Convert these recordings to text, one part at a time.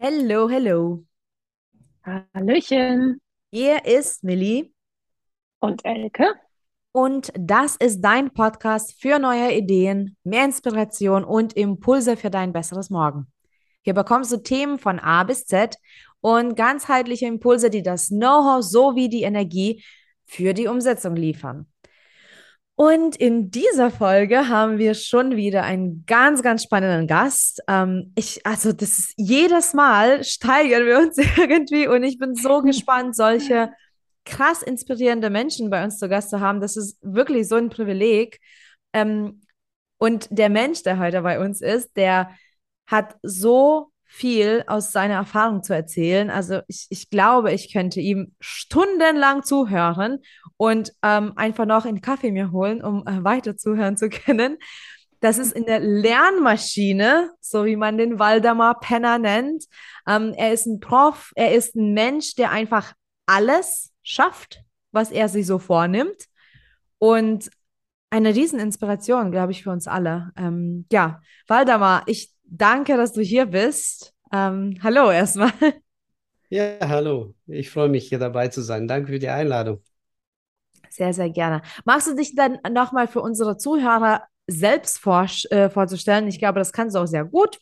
Hello, hello. Hallöchen Hier ist Millie und Elke. und das ist dein Podcast für neue Ideen, mehr Inspiration und Impulse für dein besseres Morgen. Hier bekommst du Themen von A bis Z und ganzheitliche Impulse, die das Know-how sowie die Energie für die Umsetzung liefern. Und in dieser Folge haben wir schon wieder einen ganz, ganz spannenden Gast. Ähm, ich, also das ist jedes Mal steigern wir uns irgendwie und ich bin so gespannt, solche krass inspirierende Menschen bei uns zu Gast zu haben. Das ist wirklich so ein Privileg. Ähm, und der Mensch, der heute bei uns ist, der hat so viel aus seiner Erfahrung zu erzählen. Also ich, ich glaube, ich könnte ihm stundenlang zuhören und ähm, einfach noch einen Kaffee mir holen, um äh, weiter zuhören zu können. Das ist in der Lernmaschine, so wie man den Waldemar Penner nennt. Ähm, er ist ein Prof, er ist ein Mensch, der einfach alles schafft, was er sich so vornimmt. Und eine Rieseninspiration, glaube ich, für uns alle. Ähm, ja, Waldemar, ich danke, dass du hier bist. Ähm, hallo erstmal. Ja, hallo. Ich freue mich, hier dabei zu sein. Danke für die Einladung. Sehr, sehr gerne. Magst du dich dann nochmal für unsere Zuhörer selbst vor, äh, vorzustellen? Ich glaube, das kannst du auch sehr gut.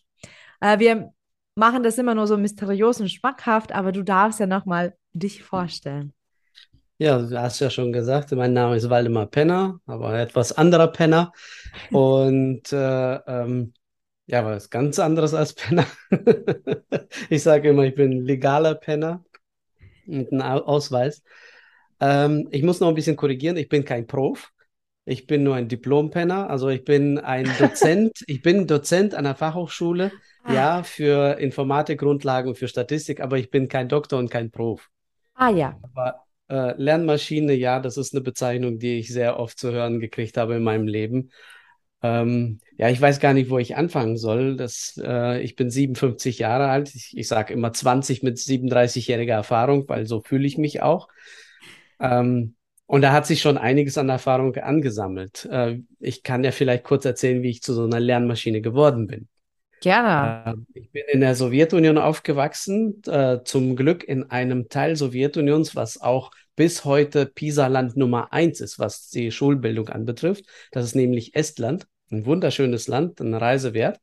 Äh, wir machen das immer nur so mysteriös und schmackhaft, aber du darfst ja nochmal dich vorstellen. Ja, du hast ja schon gesagt, mein Name ist Waldemar Penner, aber ein etwas anderer Penner. Und äh, ähm, ja, was ganz anderes als Penner. Ich sage immer, ich bin legaler Penner mit einem Au- Ausweis. Ähm, ich muss noch ein bisschen korrigieren, ich bin kein Prof. Ich bin nur ein Diplom-Penner. Also ich bin ein Dozent. Ich bin Dozent an der Fachhochschule, Ah, ja, für Informatikgrundlagen und für Statistik, aber ich bin kein Doktor und kein Prof. ah ja, Aber äh, Lernmaschine, ja, das ist eine Bezeichnung, die ich sehr oft zu hören gekriegt habe in meinem Leben. Ähm, ja, ich weiß gar nicht, wo ich anfangen soll. Das, äh, ich bin 57 Jahre alt. Ich, ich sage immer 20 mit 37-jähriger Erfahrung, weil so fühle ich mich auch. Ähm, und da hat sich schon einiges an Erfahrung angesammelt. Äh, ich kann ja vielleicht kurz erzählen, wie ich zu so einer Lernmaschine geworden bin. gerne. Äh, ich bin in der Sowjetunion aufgewachsen, äh, zum Glück in einem Teil Sowjetunions, was auch bis heute PISA-Land Nummer eins ist, was die Schulbildung anbetrifft. Das ist nämlich Estland, ein wunderschönes Land, eine Reise wert.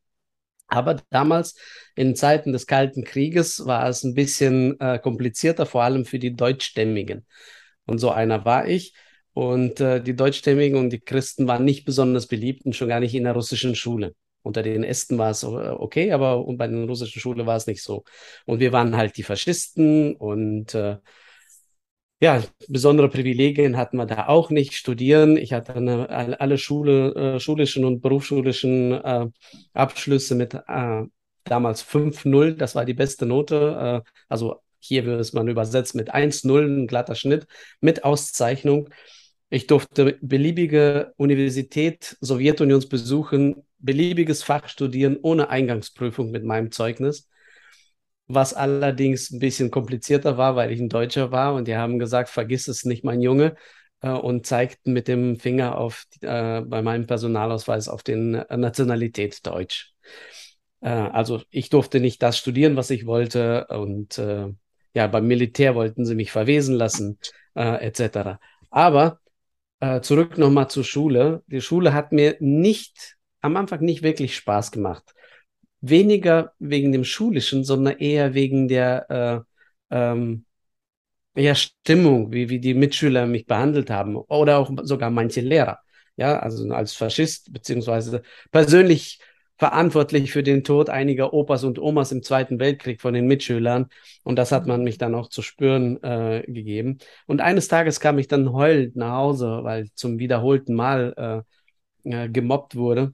Aber damals, in Zeiten des Kalten Krieges, war es ein bisschen äh, komplizierter, vor allem für die Deutschstämmigen. Und so einer war ich. Und äh, die Deutschstämmigen und die Christen waren nicht besonders beliebt und schon gar nicht in der russischen Schule. Unter den Esten war es äh, okay, aber bei den russischen Schule war es nicht so. Und wir waren halt die Faschisten und äh, ja, besondere Privilegien hatten wir da auch nicht. Studieren, ich hatte eine, alle Schule, äh, schulischen und berufsschulischen äh, Abschlüsse mit äh, damals 5,0, das war die beste Note. Äh, also hier wird es man übersetzt mit 1,0, ein glatter Schnitt, mit Auszeichnung. Ich durfte beliebige Universität Sowjetunions besuchen, beliebiges Fach studieren ohne Eingangsprüfung mit meinem Zeugnis was allerdings ein bisschen komplizierter war, weil ich ein Deutscher war und die haben gesagt, vergiss es nicht, mein Junge, äh, und zeigten mit dem Finger auf, äh, bei meinem Personalausweis auf den äh, Nationalität Deutsch. Äh, also ich durfte nicht das studieren, was ich wollte und äh, ja, beim Militär wollten sie mich verwesen lassen, äh, etc. Aber zurück nochmal zur Schule. Die Schule hat mir nicht, am Anfang nicht wirklich Spaß gemacht weniger wegen dem Schulischen, sondern eher wegen der äh, ähm, ja, Stimmung, wie, wie die Mitschüler mich behandelt haben oder auch sogar manche Lehrer. Ja, also als Faschist beziehungsweise persönlich verantwortlich für den Tod einiger Opas und Omas im Zweiten Weltkrieg von den Mitschülern. Und das hat man mich dann auch zu spüren äh, gegeben. Und eines Tages kam ich dann heulend nach Hause, weil zum wiederholten Mal äh, äh, gemobbt wurde.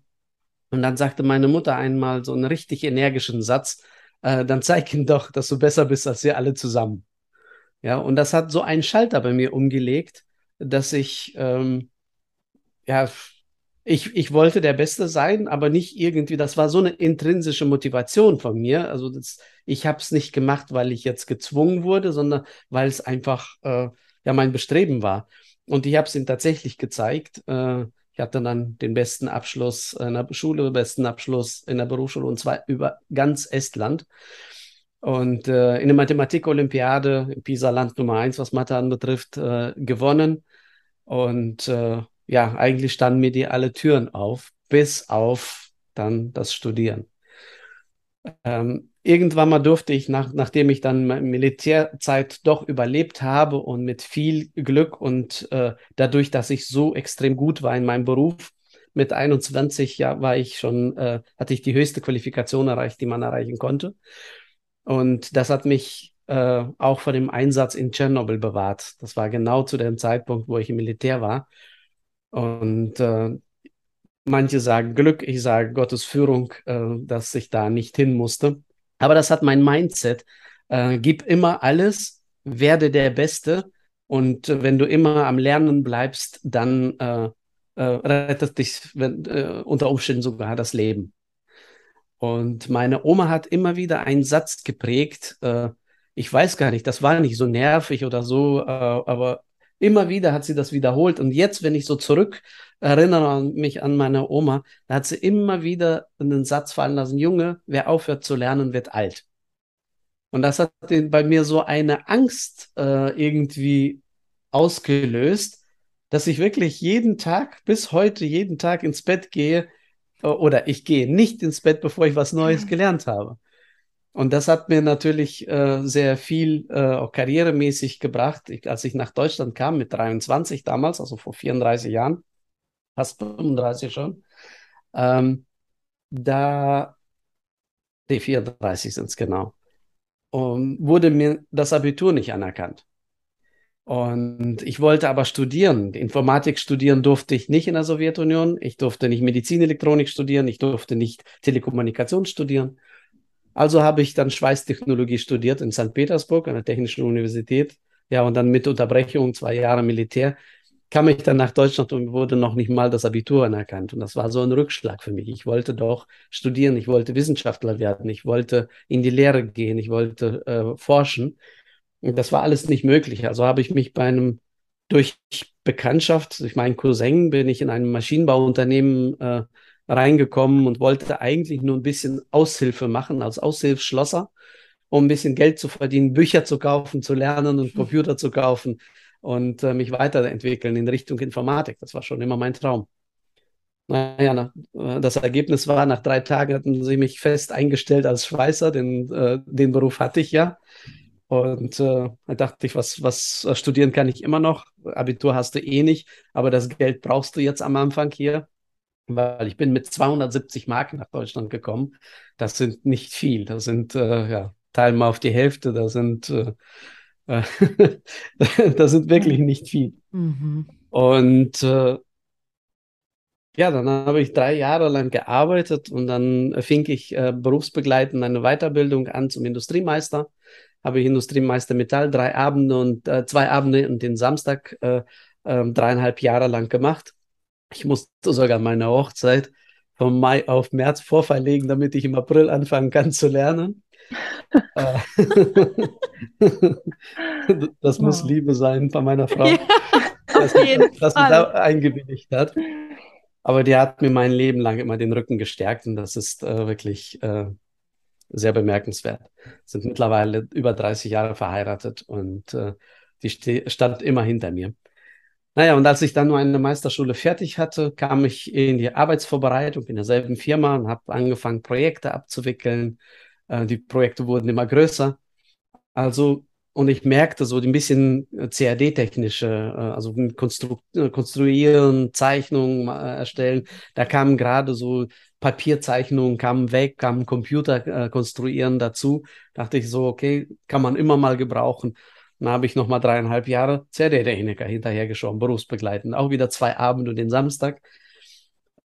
Und dann sagte meine Mutter einmal so einen richtig energischen Satz, äh, dann zeig ihm doch, dass du besser bist als wir alle zusammen. Ja, und das hat so einen Schalter bei mir umgelegt, dass ich, ähm, ja, ich, ich wollte der Beste sein, aber nicht irgendwie, das war so eine intrinsische Motivation von mir. Also das, ich habe es nicht gemacht, weil ich jetzt gezwungen wurde, sondern weil es einfach, äh, ja, mein Bestreben war. Und ich habe es ihm tatsächlich gezeigt. Äh, ich hatte dann den besten Abschluss in der Schule, besten Abschluss in der Berufsschule und zwar über ganz Estland. und äh, in der Mathematik-Olympiade Pisa-Land Nummer eins, was Mathe anbetrifft, äh, gewonnen. Und äh, ja, eigentlich standen mir die alle Türen auf, bis auf dann das Studieren. Ähm, irgendwann mal durfte ich, nach, nachdem ich dann Militärzeit doch überlebt habe und mit viel Glück und äh, dadurch, dass ich so extrem gut war in meinem Beruf, mit 21 ja, war ich schon, äh, hatte ich die höchste Qualifikation erreicht, die man erreichen konnte. Und das hat mich äh, auch vor dem Einsatz in Tschernobyl bewahrt. Das war genau zu dem Zeitpunkt, wo ich im Militär war. Und äh, manche sagen Glück, ich sage Gottes Führung, äh, dass ich da nicht hin musste. Aber das hat mein Mindset. Äh, gib immer alles, werde der Beste. Und wenn du immer am Lernen bleibst, dann äh, äh, rettet dich wenn, äh, unter Umständen sogar das Leben. Und meine Oma hat immer wieder einen Satz geprägt. Äh, ich weiß gar nicht, das war nicht so nervig oder so, äh, aber immer wieder hat sie das wiederholt. Und jetzt, wenn ich so zurück erinnere mich an meine Oma, da hat sie immer wieder einen Satz fallen lassen, Junge, wer aufhört zu lernen, wird alt. Und das hat bei mir so eine Angst äh, irgendwie ausgelöst, dass ich wirklich jeden Tag, bis heute jeden Tag ins Bett gehe äh, oder ich gehe nicht ins Bett, bevor ich was Neues gelernt habe. Und das hat mir natürlich äh, sehr viel äh, auch karrieremäßig gebracht. Ich, als ich nach Deutschland kam mit 23 damals, also vor 34 Jahren, fast 35 schon, ähm, da, die 34 sind es genau, um, wurde mir das Abitur nicht anerkannt. Und ich wollte aber studieren. Informatik studieren durfte ich nicht in der Sowjetunion. Ich durfte nicht Medizinelektronik studieren. Ich durfte nicht Telekommunikation studieren. Also habe ich dann Schweißtechnologie studiert in St. Petersburg an der Technischen Universität. Ja, und dann mit Unterbrechung, zwei Jahre Militär, kam ich dann nach Deutschland und wurde noch nicht mal das Abitur anerkannt. Und das war so ein Rückschlag für mich. Ich wollte doch studieren, ich wollte Wissenschaftler werden, ich wollte in die Lehre gehen, ich wollte äh, forschen. Und das war alles nicht möglich. Also habe ich mich bei einem, durch Bekanntschaft, durch meinen Cousin, bin ich in einem Maschinenbauunternehmen äh, reingekommen und wollte eigentlich nur ein bisschen Aushilfe machen als Aushilfsschlosser, um ein bisschen Geld zu verdienen, Bücher zu kaufen, zu lernen und Computer zu kaufen und äh, mich weiterentwickeln in Richtung Informatik. Das war schon immer mein Traum. Naja, na, das Ergebnis war, nach drei Tagen hatten sie mich fest eingestellt als Schweißer, den, äh, den Beruf hatte ich ja. Und äh, da dachte ich, was, was studieren kann ich immer noch. Abitur hast du eh nicht, aber das Geld brauchst du jetzt am Anfang hier, weil ich bin mit 270 Mark nach Deutschland gekommen. Das sind nicht viel. Das sind, äh, ja, teilen mal auf die Hälfte. Das sind, äh, äh das sind wirklich nicht viel. Mhm. Und äh, ja, dann habe ich drei Jahre lang gearbeitet und dann fing ich äh, berufsbegleitend eine Weiterbildung an zum Industriemeister habe ich Industriemeister Metall drei Abende und äh, zwei Abende und den Samstag äh, äh, dreieinhalb Jahre lang gemacht. Ich musste sogar meine Hochzeit vom Mai auf März vorverlegen, damit ich im April anfangen kann zu lernen. Äh, das wow. muss Liebe sein von meiner Frau, ja, dass, sie, dass sie da eingewilligt hat. Aber die hat mir mein Leben lang immer den Rücken gestärkt und das ist äh, wirklich äh, sehr bemerkenswert. Sind mittlerweile über 30 Jahre verheiratet und äh, die stand immer hinter mir. Naja, und als ich dann nur eine Meisterschule fertig hatte, kam ich in die Arbeitsvorbereitung in derselben Firma und habe angefangen, Projekte abzuwickeln. Äh, die Projekte wurden immer größer. Also und ich merkte so ein bisschen äh, CAD-technische, äh, also Konstru konstruieren, Zeichnungen erstellen. Da kamen gerade so Papierzeichnungen, kamen weg, kamen Computer konstruieren dazu. Dachte ich so, okay, kann man immer mal gebrauchen. Dann habe ich nochmal dreieinhalb Jahre CAD-Techniker hinterhergeschoben, berufsbegleitend. Auch wieder zwei Abende und den Samstag.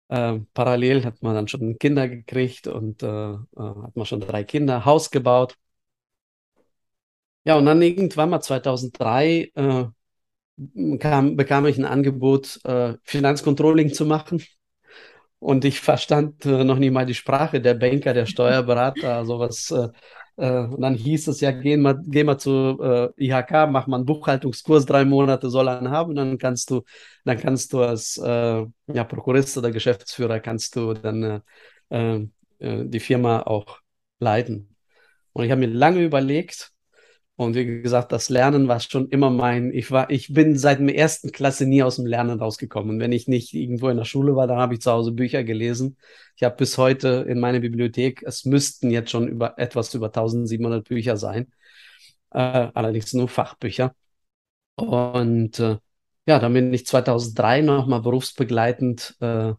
Äh, parallel hat man dann schon Kinder gekriegt und äh, hat man schon drei Kinder, Haus gebaut. Ja, und dann irgendwann mal 2003 äh, kam, bekam ich ein Angebot, äh, Finanzcontrolling zu machen. Und ich verstand äh, noch nie mal die Sprache der Banker, der Steuerberater, sowas. Äh, äh, und dann hieß es ja, geh mal, geh mal zu äh, IHK, mach mal einen Buchhaltungskurs, drei Monate soll er haben, dann kannst du, dann kannst du als äh, ja, Prokurist oder Geschäftsführer kannst du dann äh, äh, die Firma auch leiten. Und ich habe mir lange überlegt, und wie gesagt, das Lernen war schon immer mein, ich war, ich bin seit der ersten Klasse nie aus dem Lernen rausgekommen. Wenn ich nicht irgendwo in der Schule war, dann habe ich zu Hause Bücher gelesen. Ich habe bis heute in meiner Bibliothek, es müssten jetzt schon über etwas über 1700 Bücher sein, äh, allerdings nur Fachbücher. Und äh, ja, dann bin ich 2003 nochmal berufsbegleitend äh,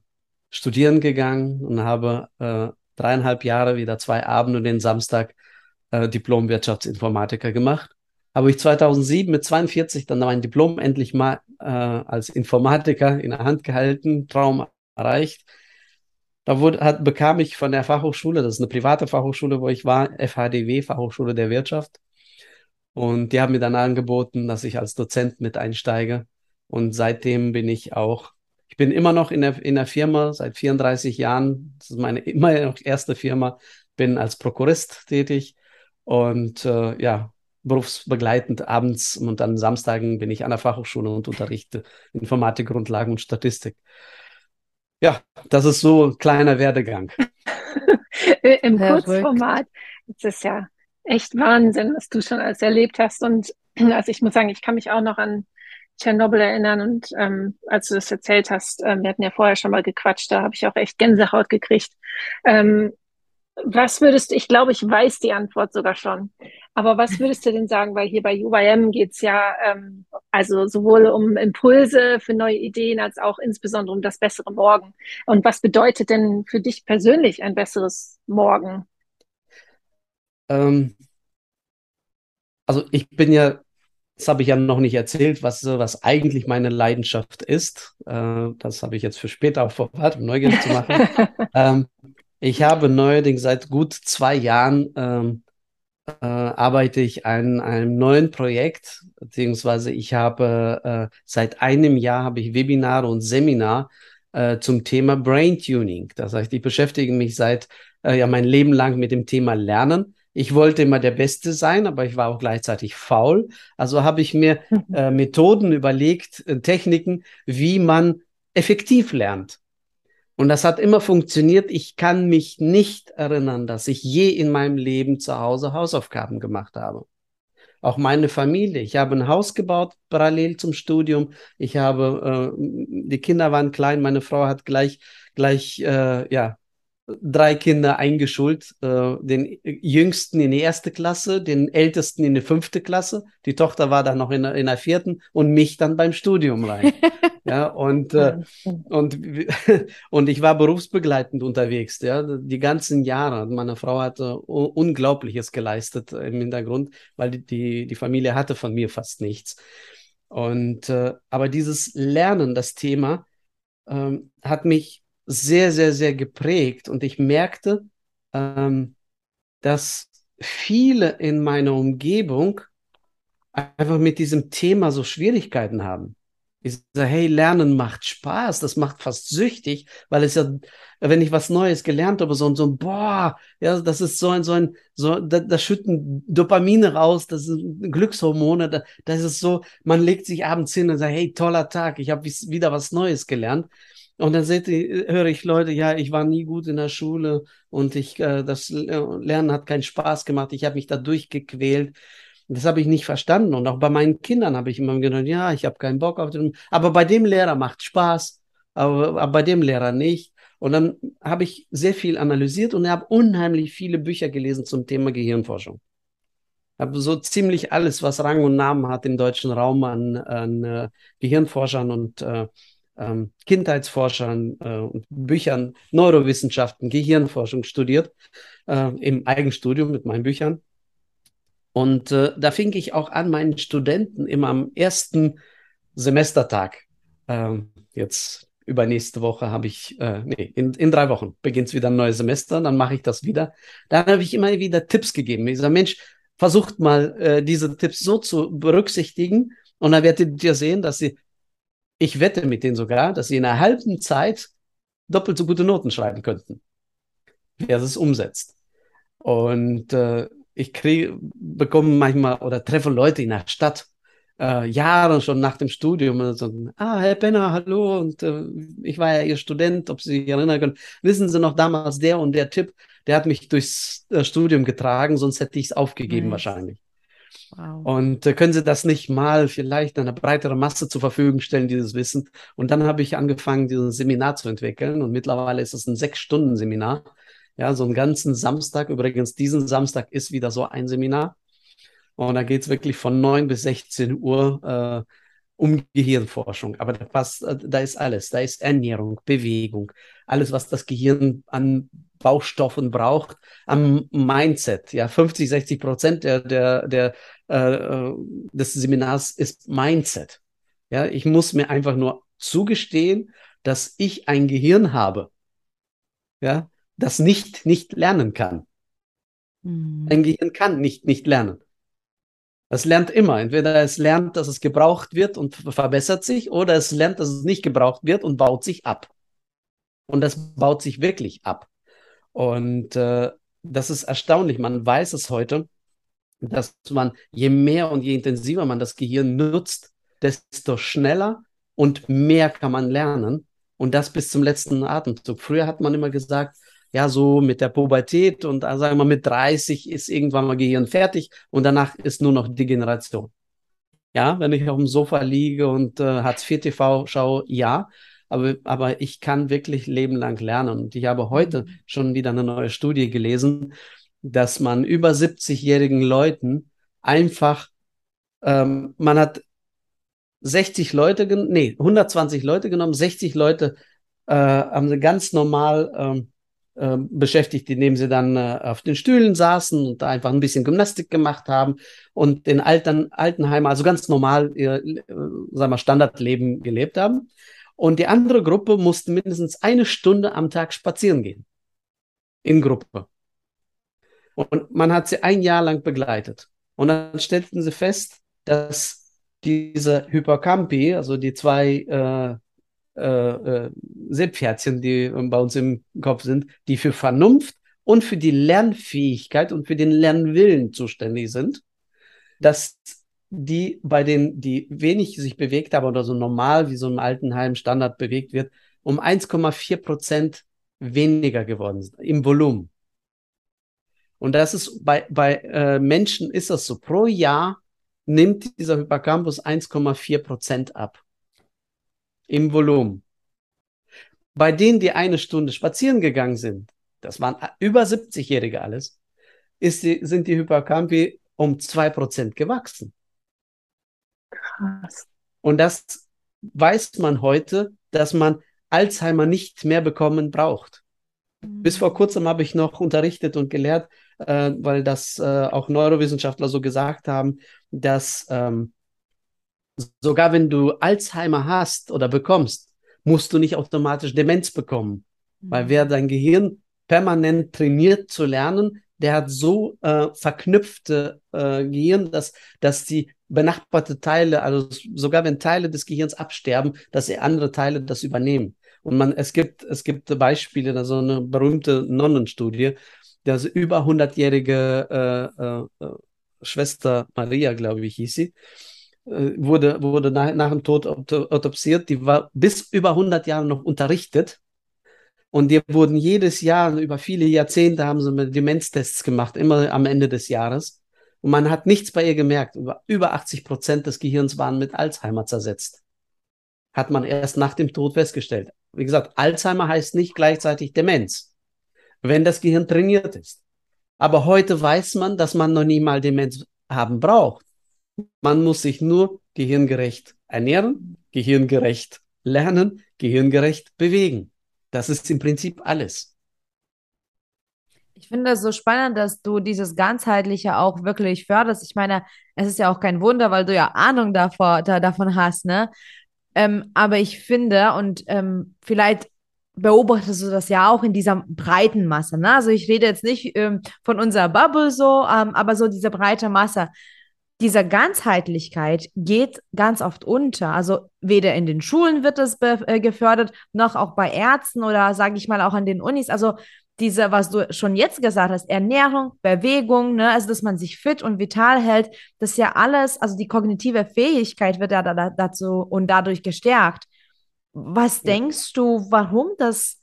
studieren gegangen und habe äh, dreieinhalb Jahre wieder zwei Abende und den Samstag äh, Diplom-Wirtschaftsinformatiker gemacht. Habe ich 2007 mit 42 dann mein Diplom endlich mal äh, als Informatiker in der Hand gehalten, Traum erreicht. Da wurde, hat, bekam ich von der Fachhochschule, das ist eine private Fachhochschule, wo ich war, FHDW, Fachhochschule der Wirtschaft. Und die haben mir dann angeboten, dass ich als Dozent mit einsteige. Und seitdem bin ich auch, ich bin immer noch in der, in der Firma seit 34 Jahren. Das ist meine immer noch erste Firma. Bin als Prokurist tätig und äh, ja, berufsbegleitend abends und dann Samstagen bin ich an der Fachhochschule und unterrichte Informatik, Grundlagen und Statistik. Ja, das ist so ein kleiner Werdegang. Im Kurzformat. Das ist ja echt Wahnsinn, was du schon alles erlebt hast. Und also ich muss sagen, ich kann mich auch noch an Tschernobyl erinnern und ähm, als du das erzählt hast, ähm, wir hatten ja vorher schon mal gequatscht, da habe ich auch echt Gänsehaut gekriegt. Ähm, was würdest du, ich glaube, ich weiß die Antwort sogar schon, aber was würdest du denn sagen, weil hier bei UYM geht's ja ähm, also sowohl um Impulse für neue Ideen als auch insbesondere um das bessere Morgen. Und was bedeutet denn für dich persönlich ein besseres Morgen? Ähm, also ich bin ja, das habe ich ja noch nicht erzählt, was, was eigentlich meine Leidenschaft ist. Äh, das habe ich jetzt für später auch verwahrt, um neugierig zu machen. ähm, ich habe neuerdings seit gut zwei Jahren ähm, äh, arbeite ich an einem neuen Projekt, beziehungsweise ich habe äh, seit einem Jahr habe ich Webinare und Seminar äh, zum Thema Brain Tuning. Das heißt, ich beschäftige mich seit äh, ja mein Leben lang mit dem Thema Lernen. Ich wollte immer der Beste sein, aber ich war auch gleichzeitig faul. Also habe ich mir äh, Methoden überlegt, äh, Techniken, wie man effektiv lernt. Und das hat immer funktioniert. Ich kann mich nicht erinnern, dass ich je in meinem Leben zu Hause Hausaufgaben gemacht habe. Auch meine Familie. Ich habe ein Haus gebaut parallel zum Studium. Ich habe, äh, die Kinder waren klein. Meine Frau hat gleich, gleich, äh, ja, drei Kinder eingeschult, äh, den jüngsten in die erste Klasse, den ältesten in die fünfte Klasse, die Tochter war dann noch in, in der vierten und mich dann beim Studium rein. ja, und, äh, und, und ich war berufsbegleitend unterwegs, ja, die ganzen Jahre. Meine Frau hatte Unglaubliches geleistet im Hintergrund, weil die, die, die Familie hatte von mir fast nichts. Und, äh, aber dieses Lernen, das Thema, ähm, hat mich sehr, sehr, sehr geprägt und ich merkte, ähm, dass viele in meiner Umgebung einfach mit diesem Thema so Schwierigkeiten haben. Ich sage, hey, Lernen macht Spaß, das macht fast süchtig, weil es ja, wenn ich was Neues gelernt habe, so, so ein, boah, ja, das ist so ein, so ein, so, da, da schütten Dopamine raus, das sind Glückshormone, da, das ist so, man legt sich abends hin und sagt, hey, toller Tag, ich habe wieder was Neues gelernt. Und dann seht ihr, höre ich Leute, ja, ich war nie gut in der Schule und ich, äh, das Lernen hat keinen Spaß gemacht, ich habe mich da durchgequält. Das habe ich nicht verstanden. Und auch bei meinen Kindern habe ich immer gedacht, ja, ich habe keinen Bock auf den, aber bei dem Lehrer macht Spaß, aber, aber bei dem Lehrer nicht. Und dann habe ich sehr viel analysiert und habe unheimlich viele Bücher gelesen zum Thema Gehirnforschung. Habe so ziemlich alles, was Rang und Namen hat im deutschen Raum an, an uh, Gehirnforschern und uh, ähm, Kindheitsforschern äh, und Büchern, Neurowissenschaften, Gehirnforschung studiert, äh, im Eigenstudium mit meinen Büchern. Und äh, da fing ich auch an, meinen Studenten immer am ersten Semestertag, ähm, jetzt übernächste Woche habe ich, äh, nee, in, in drei Wochen beginnt wieder ein neues Semester, dann mache ich das wieder. Dann habe ich immer wieder Tipps gegeben. Ich sage, Mensch, versucht mal äh, diese Tipps so zu berücksichtigen und dann werdet ihr sehen, dass sie ich wette mit denen sogar, dass sie in einer halben Zeit doppelt so gute Noten schreiben könnten, wer es umsetzt. Und äh, ich kriege, bekomme manchmal oder treffe Leute in der Stadt äh, Jahren schon nach dem Studium. So, ah, Herr Penner, hallo, und äh, ich war ja Ihr Student, ob Sie sich erinnern können. Wissen Sie noch damals der und der Tipp, der hat mich durchs äh, Studium getragen, sonst hätte ich es aufgegeben nice. wahrscheinlich. Und äh, können Sie das nicht mal vielleicht einer breiteren Masse zur Verfügung stellen, dieses Wissen? Und dann habe ich angefangen, dieses Seminar zu entwickeln. Und mittlerweile ist es ein Sechs-Stunden-Seminar. Ja, so einen ganzen Samstag. Übrigens, diesen Samstag ist wieder so ein Seminar. Und da geht es wirklich von 9 bis 16 Uhr äh, um Gehirnforschung. Aber da, passt, äh, da ist alles. Da ist Ernährung, Bewegung, alles, was das Gehirn an Baustoffen braucht, am Mindset. Ja, 50, 60 Prozent der, der, der, äh, äh, des Seminars ist Mindset. Ja, ich muss mir einfach nur zugestehen, dass ich ein Gehirn habe, ja, das nicht, nicht lernen kann. Mhm. Ein Gehirn kann nicht, nicht lernen. Es lernt immer. Entweder es lernt, dass es gebraucht wird und verbessert sich, oder es lernt, dass es nicht gebraucht wird und baut sich ab. Und das baut sich wirklich ab. Und äh, das ist erstaunlich. Man weiß es heute, dass man, je mehr und je intensiver man das Gehirn nutzt, desto schneller und mehr kann man lernen. Und das bis zum letzten Atemzug. Früher hat man immer gesagt, ja, so mit der Pubertät und äh, sagen wir mal mit 30 ist irgendwann mal Gehirn fertig und danach ist nur noch Degeneration. Ja, wenn ich auf dem Sofa liege und äh, Hartz IV TV schaue, ja, aber, aber ich kann wirklich lebenlang lernen. Und ich habe heute mhm. schon wieder eine neue Studie gelesen, dass man über 70-jährigen Leuten einfach, ähm, man hat 60 Leute, nee, 120 Leute genommen, 60 Leute äh, haben sie ganz normal ähm, äh, beschäftigt, indem sie dann äh, auf den Stühlen saßen und da einfach ein bisschen Gymnastik gemacht haben und in Altern, Altenheimen, also ganz normal ihr äh, sagen wir, Standardleben gelebt haben. Und die andere Gruppe musste mindestens eine Stunde am Tag spazieren gehen. In Gruppe. Und man hat sie ein Jahr lang begleitet. Und dann stellten sie fest, dass diese Hypercampi, also die zwei äh, äh, äh, Seepferdchen, die bei uns im Kopf sind, die für Vernunft und für die Lernfähigkeit und für den Lernwillen zuständig sind, dass die bei denen, die wenig sich bewegt haben oder so normal wie so im Altenheim Standard bewegt wird, um 1,4 Prozent weniger geworden sind im Volumen. Und das ist bei, bei äh, Menschen ist das so. Pro Jahr nimmt dieser Hippocampus 1,4 Prozent ab im Volumen. Bei denen, die eine Stunde spazieren gegangen sind, das waren über 70-Jährige alles, ist die, sind die Hippocampi um 2% gewachsen. Krass. Und das weiß man heute, dass man Alzheimer nicht mehr bekommen braucht. Mhm. Bis vor kurzem habe ich noch unterrichtet und gelehrt, äh, weil das äh, auch Neurowissenschaftler so gesagt haben, dass ähm, sogar wenn du Alzheimer hast oder bekommst, musst du nicht automatisch Demenz bekommen. Mhm. Weil wer dein Gehirn permanent trainiert zu lernen, der hat so äh, verknüpfte äh, Gehirn, dass, dass die benachbarte Teile, also sogar wenn Teile des Gehirns absterben, dass andere Teile das übernehmen. Und man, es gibt, es gibt Beispiele, da so eine berühmte Nonnenstudie, dass über 100-jährige äh, äh, Schwester Maria, glaube ich, hieß sie, äh, wurde, wurde nach, nach dem Tod autopsiert. Die war bis über 100 Jahre noch unterrichtet. Und die wurden jedes Jahr, über viele Jahrzehnte haben sie Demenztests gemacht, immer am Ende des Jahres. Und man hat nichts bei ihr gemerkt. Über, über 80 Prozent des Gehirns waren mit Alzheimer zersetzt. Hat man erst nach dem Tod festgestellt. Wie gesagt, Alzheimer heißt nicht gleichzeitig Demenz, wenn das Gehirn trainiert ist. Aber heute weiß man, dass man noch nie mal Demenz haben braucht. Man muss sich nur gehirngerecht ernähren, gehirngerecht lernen, gehirngerecht bewegen. Das ist im Prinzip alles. Ich finde es so spannend, dass du dieses Ganzheitliche auch wirklich förderst. Ich meine, es ist ja auch kein Wunder, weil du ja Ahnung davor, da, davon hast, ne? Ähm, aber ich finde, und ähm, vielleicht beobachtest du das ja auch in dieser breiten Masse, ne? Also ich rede jetzt nicht ähm, von unserer Bubble so, ähm, aber so diese breite Masse dieser Ganzheitlichkeit geht ganz oft unter. Also weder in den Schulen wird es äh, gefördert, noch auch bei Ärzten oder sage ich mal auch an den Unis. Also diese, was du schon jetzt gesagt hast, Ernährung, Bewegung, ne, also dass man sich fit und vital hält, das ist ja alles, also die kognitive Fähigkeit wird ja da, dazu und dadurch gestärkt. Was ja. denkst du, warum das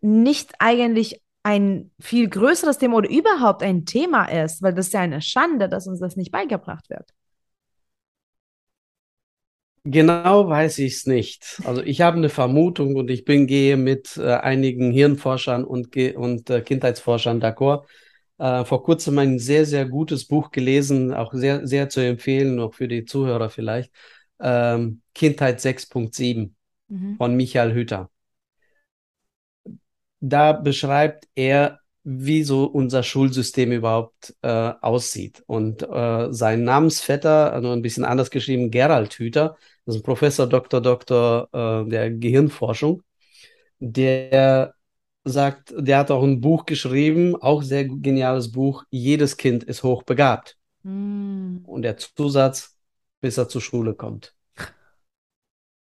nicht eigentlich ein viel größeres Thema oder überhaupt ein Thema ist? Weil das ist ja eine Schande, dass uns das nicht beigebracht wird. Genau weiß ich es nicht. Also ich habe eine Vermutung und ich bin gehe mit äh, einigen Hirnforschern und, und äh, Kindheitsforschern d'accord. Äh, vor kurzem ein sehr, sehr gutes Buch gelesen, auch sehr, sehr zu empfehlen, auch für die Zuhörer vielleicht. Ähm, Kindheit 6.7 mhm. von Michael Hüter. Da beschreibt er, wie so unser Schulsystem überhaupt äh, aussieht. Und äh, sein Namensvetter, also ein bisschen anders geschrieben, Gerald Hüter, das ist ein Professor, Doktor, Doktor äh, der Gehirnforschung, der sagt, der hat auch ein Buch geschrieben, auch sehr geniales Buch, Jedes Kind ist hochbegabt. Mm. Und der Zusatz, bis er zur Schule kommt.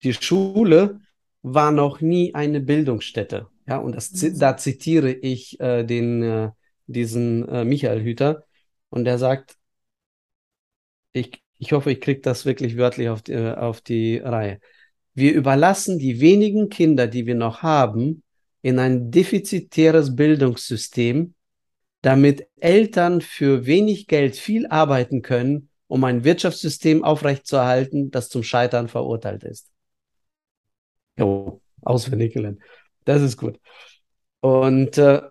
Die Schule war noch nie eine Bildungsstätte. Ja, und das, mm. da zitiere ich äh, den, äh, diesen äh, Michael Hüter. Und der sagt, ich, ich hoffe, ich kriege das wirklich wörtlich auf die, auf die Reihe. Wir überlassen die wenigen Kinder, die wir noch haben, in ein defizitäres Bildungssystem, damit Eltern für wenig Geld viel arbeiten können, um ein Wirtschaftssystem aufrechtzuerhalten, das zum Scheitern verurteilt ist. Jo, auswendig gelernt. Das ist gut. Und äh,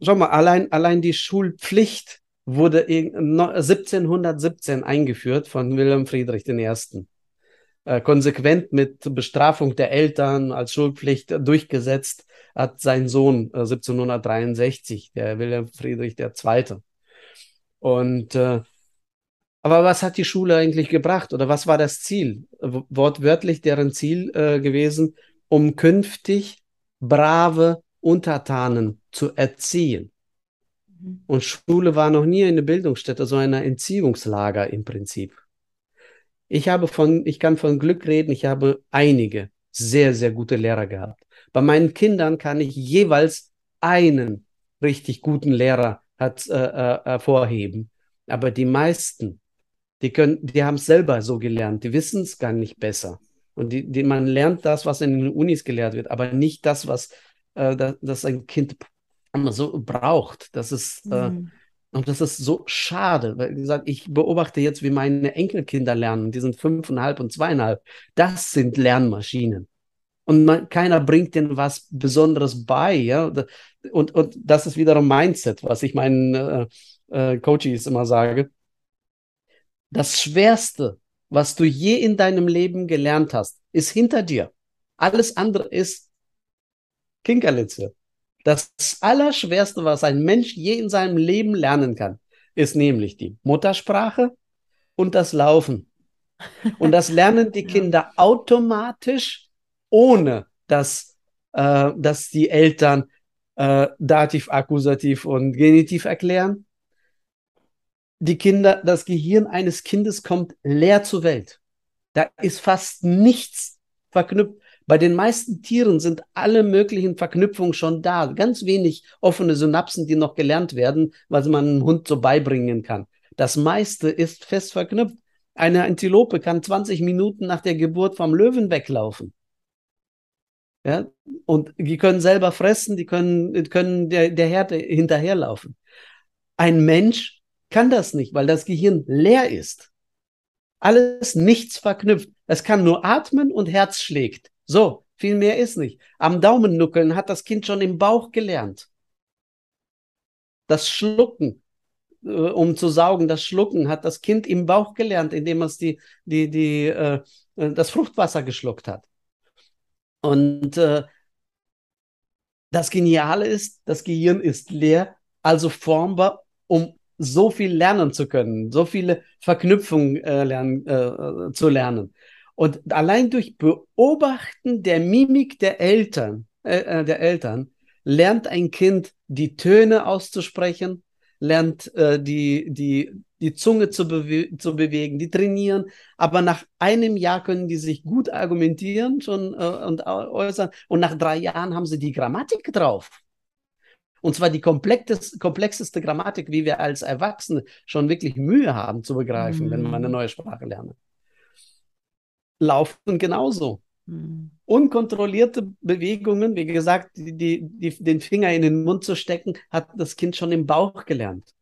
schau mal, allein, allein die Schulpflicht wurde 1717 eingeführt von Wilhelm Friedrich I. Äh, konsequent mit Bestrafung der Eltern als Schulpflicht durchgesetzt hat sein Sohn äh, 1763, der Wilhelm Friedrich II. Und äh, aber was hat die Schule eigentlich gebracht oder was war das Ziel? Wortwörtlich deren Ziel äh, gewesen, um künftig brave Untertanen zu erziehen. Mhm. Und Schule war noch nie eine Bildungsstätte, sondern ein Entziehungslager im Prinzip. Ich habe von, ich kann von Glück reden, ich habe einige sehr, sehr gute Lehrer gehabt. Bei meinen Kindern kann ich jeweils einen richtig guten Lehrer hat, äh, äh, hervorheben. Aber die meisten, die können, die haben es selber so gelernt, die wissen es gar nicht besser. Und die, die, man lernt das, was in den Unis gelehrt wird, aber nicht das, was äh, das, das ein Kind so braucht. Das ist, äh, mhm. äh, und das ist so schade, weil gesagt, ich beobachte jetzt, wie meine Enkelkinder lernen. Die sind fünfeinhalb und zweieinhalb. Das sind Lernmaschinen. Und man, keiner bringt denen was Besonderes bei, ja. Und, und das ist wiederum Mindset, was ich meinen äh, äh, Coaches immer sage. Das Schwerste, was du je in deinem Leben gelernt hast, ist hinter dir. Alles andere ist Kinkerlitze. Das Allerschwerste, was ein Mensch je in seinem Leben lernen kann, ist nämlich die Muttersprache und das Laufen. Und das lernen die Kinder automatisch, ohne dass, äh, dass die Eltern äh, Dativ, Akkusativ und Genitiv erklären. Die Kinder, das Gehirn eines Kindes kommt leer zur Welt. Da ist fast nichts verknüpft. Bei den meisten Tieren sind alle möglichen Verknüpfungen schon da. Ganz wenig offene Synapsen, die noch gelernt werden, was man einem Hund so beibringen kann. Das meiste ist fest verknüpft. Eine Antilope kann 20 Minuten nach der Geburt vom Löwen weglaufen. Ja, und die können selber fressen, die können, können der, der Herde hinterherlaufen. Ein Mensch kann das nicht, weil das Gehirn leer ist. Alles nichts verknüpft. Es kann nur atmen und Herz schlägt. So, viel mehr ist nicht. Am Daumennuckeln hat das Kind schon im Bauch gelernt. Das Schlucken, äh, um zu saugen, das Schlucken hat das Kind im Bauch gelernt, indem es die, die, die, äh, das Fruchtwasser geschluckt hat. Und äh, das Geniale ist, das Gehirn ist leer, also formbar, um so viel lernen zu können, so viele Verknüpfungen äh, lernen, äh, zu lernen. Und allein durch Beobachten der Mimik der Eltern, äh, äh, der Eltern, lernt ein Kind die Töne auszusprechen, lernt äh, die, die, die Zunge zu, bewe zu bewegen, die trainieren. Aber nach einem Jahr können die sich gut argumentieren schon äh, und äußern. Und nach drei Jahren haben sie die Grammatik drauf. Und zwar die komplexeste Grammatik, wie wir als Erwachsene schon wirklich Mühe haben zu begreifen, mhm. wenn wir eine mhm. neue Sprache lernen. Laufen genauso. Mhm. Unkontrollierte Bewegungen, wie gesagt, die, die, die, den Finger in den Mund zu stecken, hat das Kind schon im Bauch gelernt.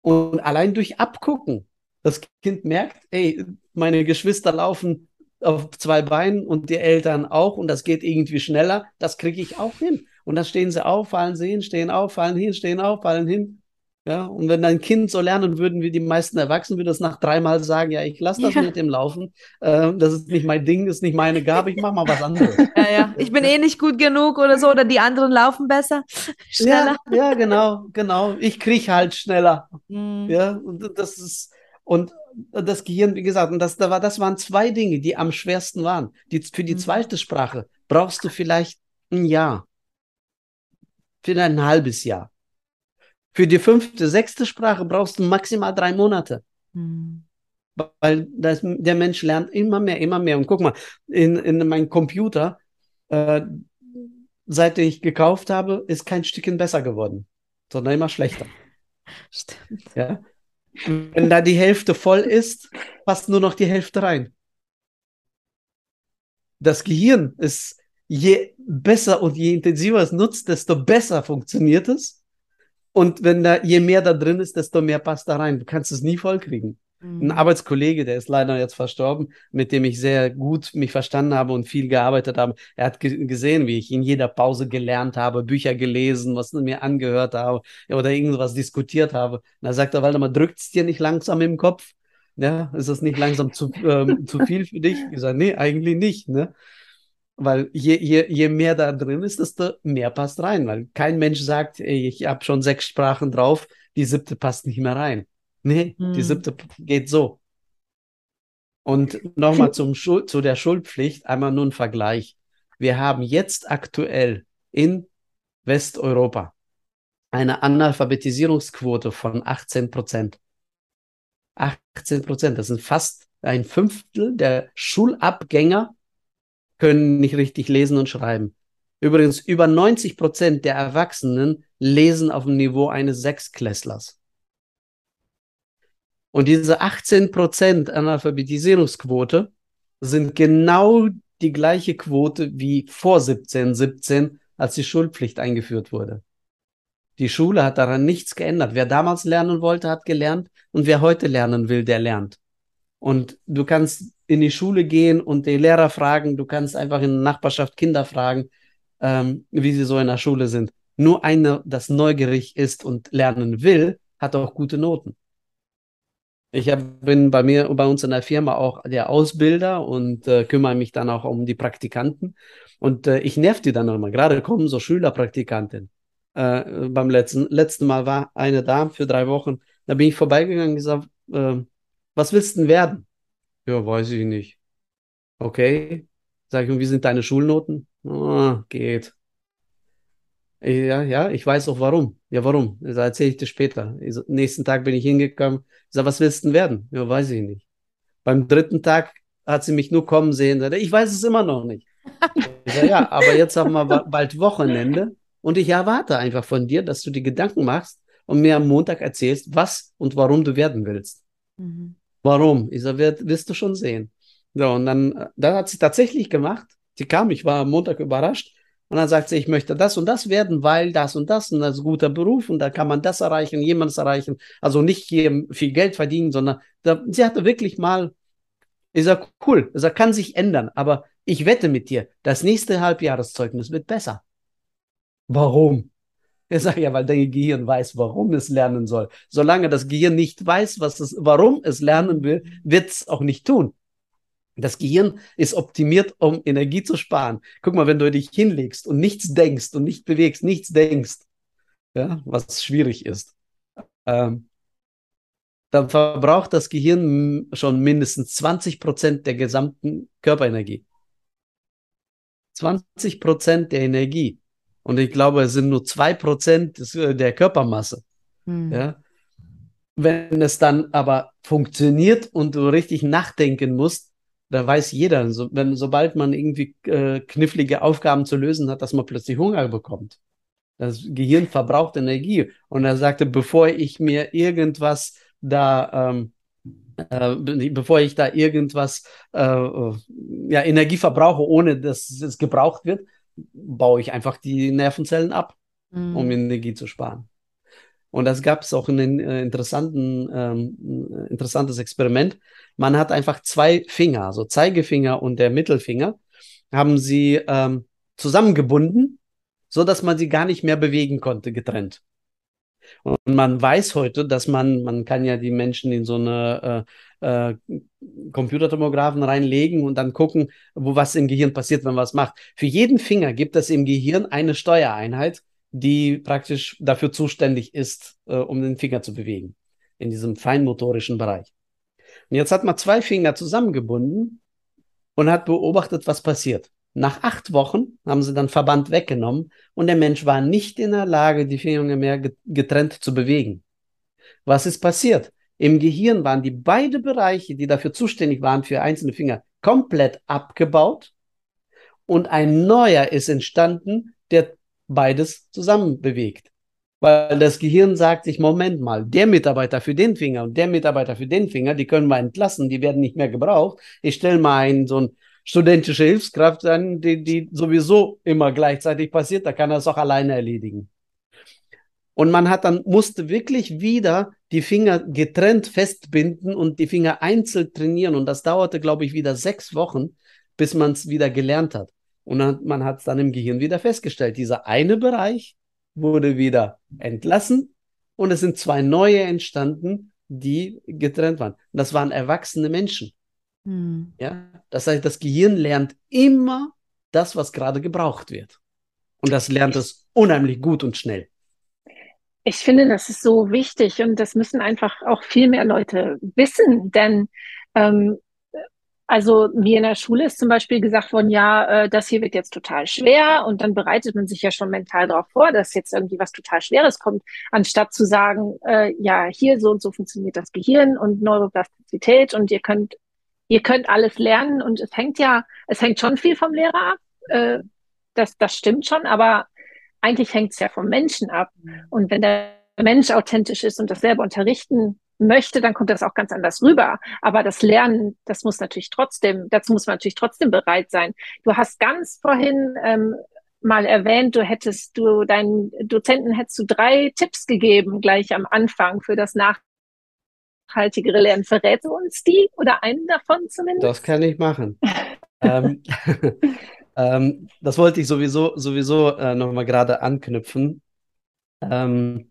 Und allein durch Abgucken, das Kind merkt, ey, meine Geschwister laufen auf zwei Beinen und die Eltern auch und das geht irgendwie schneller, das kriege ich auch hin. Und dann stehen sie auf, fallen sie hin, stehen auf, fallen hin, stehen auf, fallen hin. Ja, und wenn dein Kind so lernen würden wie die meisten Erwachsenen, würde es nach dreimal sagen, ja, ich lasse das ja. mit dem Laufen. Äh, das ist nicht mein Ding, ist nicht meine Gabe, ich mache mal was anderes. Ja, ja, ich bin eh nicht gut genug oder so, oder die anderen laufen besser, schneller. Ja, ja genau, genau. Ich kriege halt schneller. Mhm. Ja, und das ist, und das Gehirn, wie gesagt, und das, das, war, das waren zwei Dinge, die am schwersten waren. Die, für die mhm. zweite Sprache brauchst du vielleicht ein Jahr. Für ein halbes Jahr. Für die fünfte, sechste Sprache brauchst du maximal drei Monate. Mhm. Weil das, der Mensch lernt immer mehr, immer mehr. Und guck mal, in, in meinem Computer, äh, seit ich gekauft habe, ist kein Stückchen besser geworden, sondern immer schlechter. Stimmt. Ja? Wenn da die Hälfte voll ist, passt nur noch die Hälfte rein. Das Gehirn ist, je besser und je intensiver es nutzt, desto besser funktioniert es. Und wenn da, je mehr da drin ist, desto mehr passt da rein. Du kannst es nie vollkriegen. Ein mhm. Arbeitskollege, der ist leider jetzt verstorben, mit dem ich sehr gut mich verstanden habe und viel gearbeitet habe. Er hat gesehen, wie ich in jeder Pause gelernt habe, Bücher gelesen, was mir angehört habe oder irgendwas diskutiert habe. Und da sagt er, Waldemar, drückt es dir nicht langsam im Kopf? Ja, ist das nicht langsam zu, ähm, zu viel für dich? Ich sage, nee, eigentlich nicht. Ne? Weil je, je, je mehr da drin ist, desto mehr passt rein. Weil kein Mensch sagt, ey, ich habe schon sechs Sprachen drauf, die siebte passt nicht mehr rein. Nee, hm. die siebte geht so. Und nochmal zum Schul zu der Schulpflicht, einmal nur ein Vergleich. Wir haben jetzt aktuell in Westeuropa eine Analphabetisierungsquote von 18 Prozent. 18 Prozent, das sind fast ein Fünftel der Schulabgänger können nicht richtig lesen und schreiben. Übrigens, über 90 Prozent der Erwachsenen lesen auf dem Niveau eines Sechsklässlers. Und diese 18% Analphabetisierungsquote sind genau die gleiche Quote wie vor 1717, als die Schulpflicht eingeführt wurde. Die Schule hat daran nichts geändert. Wer damals lernen wollte, hat gelernt und wer heute lernen will, der lernt. Und du kannst in die Schule gehen und die Lehrer fragen, du kannst einfach in der Nachbarschaft Kinder fragen, ähm, wie sie so in der Schule sind. Nur einer, das neugierig ist und lernen will, hat auch gute Noten. Ich hab, bin bei mir, bei uns in der Firma auch der Ausbilder und äh, kümmere mich dann auch um die Praktikanten. Und äh, ich nerv die dann immer. Gerade kommen so Schülerpraktikanten. Äh, beim letzten, letzten Mal war eine da für drei Wochen. Da bin ich vorbeigegangen und gesagt, äh, was willst du denn werden? Ja, weiß ich nicht. Okay. Sag ich, und wie sind deine Schulnoten? Oh, geht. Ja, ja, ich weiß auch warum. Ja, warum? Das erzähle ich dir später. Ich, nächsten Tag bin ich hingekommen. Ich sage, was willst du denn werden? Ja, weiß ich nicht. Beim dritten Tag hat sie mich nur kommen sehen. Ich weiß es immer noch nicht. Ich sage, ja, aber jetzt haben wir bald Wochenende und ich erwarte einfach von dir, dass du dir Gedanken machst und mir am Montag erzählst, was und warum du werden willst. Mhm. Warum? Ich sage, wirst, wirst du schon sehen. So, und dann, dann hat sie tatsächlich gemacht. Sie kam, ich war am Montag überrascht. Und dann sagt sie, ich möchte das und das werden, weil das und das und das ist ein guter Beruf und da kann man das erreichen, jemandes erreichen. Also nicht hier viel Geld verdienen, sondern da, sie hatte wirklich mal, ich sag, cool, das kann sich ändern, aber ich wette mit dir, das nächste Halbjahreszeugnis wird besser. Warum? Ich sage ja, weil dein Gehirn weiß, warum es lernen soll. Solange das Gehirn nicht weiß, was es, warum es lernen will, wird es auch nicht tun. Das Gehirn ist optimiert, um Energie zu sparen. Guck mal, wenn du dich hinlegst und nichts denkst und nicht bewegst, nichts denkst, ja, was schwierig ist, ähm, dann verbraucht das Gehirn schon mindestens 20 Prozent der gesamten Körperenergie. 20 Prozent der Energie. Und ich glaube, es sind nur zwei Prozent äh, der Körpermasse. Hm. Ja. Wenn es dann aber funktioniert und du richtig nachdenken musst, da weiß jeder, so, wenn, sobald man irgendwie äh, knifflige Aufgaben zu lösen hat, dass man plötzlich Hunger bekommt. Das Gehirn verbraucht Energie. Und er sagte, bevor ich mir irgendwas da, ähm, äh, bevor ich da irgendwas, äh, ja, Energie verbrauche, ohne dass es gebraucht wird, baue ich einfach die Nervenzellen ab, mhm. um Energie zu sparen. Und das gab es auch ein äh, interessanten, ähm, interessantes Experiment. Man hat einfach zwei Finger, also Zeigefinger und der Mittelfinger, haben sie ähm, zusammengebunden, so dass man sie gar nicht mehr bewegen konnte, getrennt. Und man weiß heute, dass man, man kann ja die Menschen in so eine äh, äh, Computertomographen reinlegen und dann gucken, wo was im Gehirn passiert, wenn man was macht. Für jeden Finger gibt es im Gehirn eine Steuereinheit, die praktisch dafür zuständig ist, äh, um den Finger zu bewegen, in diesem feinmotorischen Bereich. Und jetzt hat man zwei Finger zusammengebunden und hat beobachtet, was passiert. Nach acht Wochen haben sie dann Verband weggenommen und der Mensch war nicht in der Lage, die Finger mehr getrennt zu bewegen. Was ist passiert? Im Gehirn waren die beiden Bereiche, die dafür zuständig waren für einzelne Finger, komplett abgebaut und ein neuer ist entstanden, der beides zusammen bewegt. Weil das Gehirn sagt sich, Moment mal, der Mitarbeiter für den Finger und der Mitarbeiter für den Finger, die können wir entlassen, die werden nicht mehr gebraucht. Ich stelle mal einen so ein studentische Hilfskraft an, die, die sowieso immer gleichzeitig passiert, da kann er es auch alleine erledigen. Und man hat dann, musste wirklich wieder die Finger getrennt festbinden und die Finger einzeln trainieren. Und das dauerte, glaube ich, wieder sechs Wochen, bis man es wieder gelernt hat. Und dann, man hat es dann im Gehirn wieder festgestellt. Dieser eine Bereich wurde wieder entlassen und es sind zwei neue entstanden, die getrennt waren. Und das waren erwachsene Menschen. Hm. Ja, das heißt, das Gehirn lernt immer das, was gerade gebraucht wird. Und das lernt es unheimlich gut und schnell. Ich finde, das ist so wichtig und das müssen einfach auch viel mehr Leute wissen, denn ähm, also mir in der Schule ist zum Beispiel gesagt worden, ja, äh, das hier wird jetzt total schwer und dann bereitet man sich ja schon mental darauf vor, dass jetzt irgendwie was total Schweres kommt, anstatt zu sagen, äh, ja, hier so und so funktioniert das Gehirn und Neuroplastizität und ihr könnt, ihr könnt alles lernen und es hängt ja, es hängt schon viel vom Lehrer ab. Äh, das, das stimmt schon, aber eigentlich hängt es ja vom Menschen ab. Mhm. Und wenn der Mensch authentisch ist und das selber unterrichten möchte, dann kommt das auch ganz anders rüber. Aber das Lernen, das muss natürlich trotzdem, dazu muss man natürlich trotzdem bereit sein. Du hast ganz vorhin ähm, mal erwähnt, du hättest du deinen Dozenten hättest du drei Tipps gegeben gleich am Anfang für das nachhaltigere Lernen. Verrätst du uns die oder einen davon zumindest? Das kann ich machen. ähm, ähm, das wollte ich sowieso sowieso äh, noch mal gerade anknüpfen. Ähm,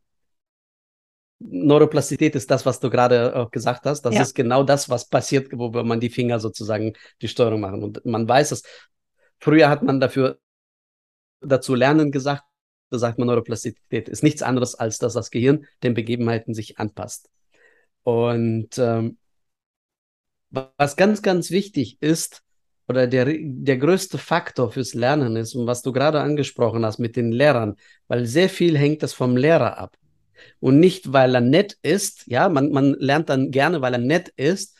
Neuroplastizität ist das, was du gerade auch gesagt hast. Das ja. ist genau das, was passiert, wo man die Finger sozusagen die Steuerung machen. Und man weiß es. Früher hat man dafür dazu lernen gesagt, da sagt man Neuroplastizität ist nichts anderes, als dass das Gehirn den Begebenheiten sich anpasst. Und ähm, was ganz, ganz wichtig ist, oder der, der größte Faktor fürs Lernen ist, und was du gerade angesprochen hast mit den Lehrern, weil sehr viel hängt das vom Lehrer ab und nicht, weil er nett ist. Ja, man, man lernt dann gerne, weil er nett ist.